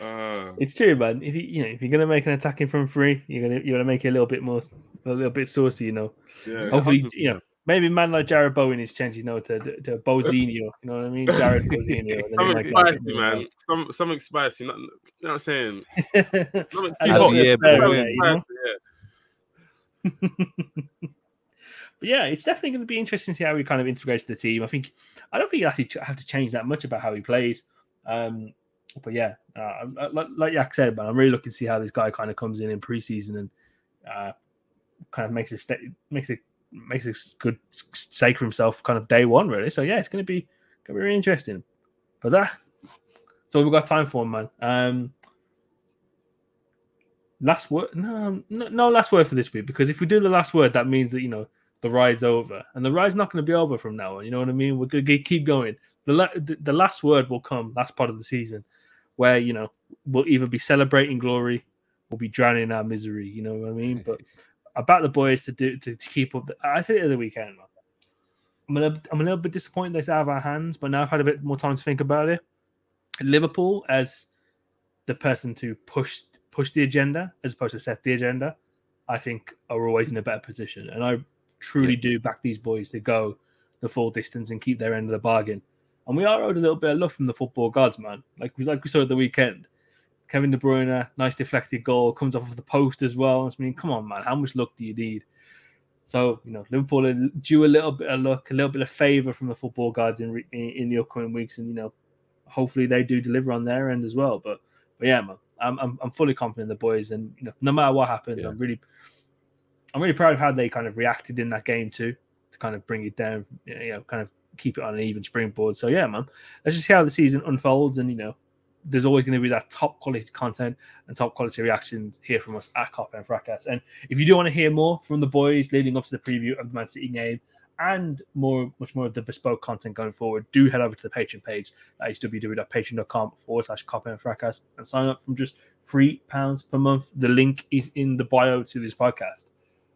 Uh, It's true, man. If you you know if you're gonna make an attacking from free, you're gonna you're gonna make it a little bit more a little bit saucy, you know. yeah, Hopefully, you know, maybe man like Jarrod Bowen is changing his name to to Bozinho. You know what I mean? Jarrod Bozinho. and then he something might get a bit spicy, more man. Some something spicy. Not, you know what I'm saying? involved. Something A too little hot. yeah, of but flair when- there, you know? Yeah. But yeah, it's definitely going to be interesting to see how he kind of integrates the team. I think I don't think you actually have to change that much about how he plays. Um, but yeah, uh, like, like Yak said, man, I'm really looking to see how this guy kind of comes in in preseason and uh, kind of makes a sta- makes a makes a good stake for himself, kind of day one, really. So yeah, it's to be to be really interesting. But that all we've got time for, man. Um, last word? No, no, no last word for this week because if we do the last word, that means that you know the ride's over, and the ride's not going to be over from now on. You know what I mean? We're going to keep going. The, the last word will come last part of the season, where you know we'll either be celebrating glory or be drowning in our misery. You know what I mean? But about the boys to do to, to keep up. The, I said it the weekend. Man. I'm a, little, I'm a little bit disappointed they out of our hands, but now I've had a bit more time to think about it. Liverpool as the person to push push the agenda as opposed to set the agenda, I think are always in a better position. And I truly yeah. do back these boys to go the full distance and keep their end of the bargain. And we are owed a little bit of love from the football gods, man. Like we like we saw at the weekend. Kevin De Bruyne, nice deflected goal, comes off of the post as well. I mean, come on, man, how much luck do you need? So you know, Liverpool are due a little bit of luck, a little bit of favour from the football gods in, in, in the upcoming weeks, and you know, hopefully they do deliver on their end as well. But but yeah, man, I'm I'm, I'm fully confident in the boys, and you know, no matter what happens, yeah. I'm really I'm really proud of how they kind of reacted in that game too, to kind of bring it down, you know, kind of keep it on an even springboard. So yeah, man, let's just see how the season unfolds, and you know, there's always going to be that top quality content and top quality reactions here from us at Cop and Fracas. And if you do want to hear more from the boys leading up to the preview of the Man City game and more, much more of the bespoke content going forward, do head over to the Patreon page. Is www.patreon.com forward slash Cop and Fracas and sign up from just three pounds per month. The link is in the bio to this podcast.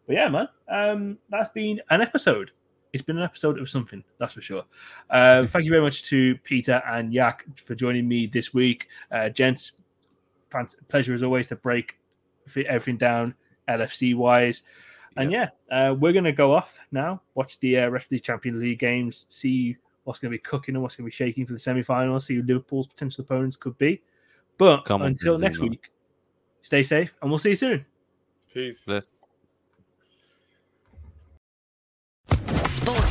But yeah, man, um, that's been an episode it's been an episode of something, that's for sure. Uh, thank you very much to Peter and Yak for joining me this week. Uh, gents, pleasure as always to break everything down LFC wise. And yeah, uh, we're going to go off now, watch the uh, rest of the Champions League games, see what's going to be cooking and what's going to be shaking for the semi final, see who Liverpool's potential opponents could be. But Come until on, next week, stay safe and we'll see you soon. Peace. Sports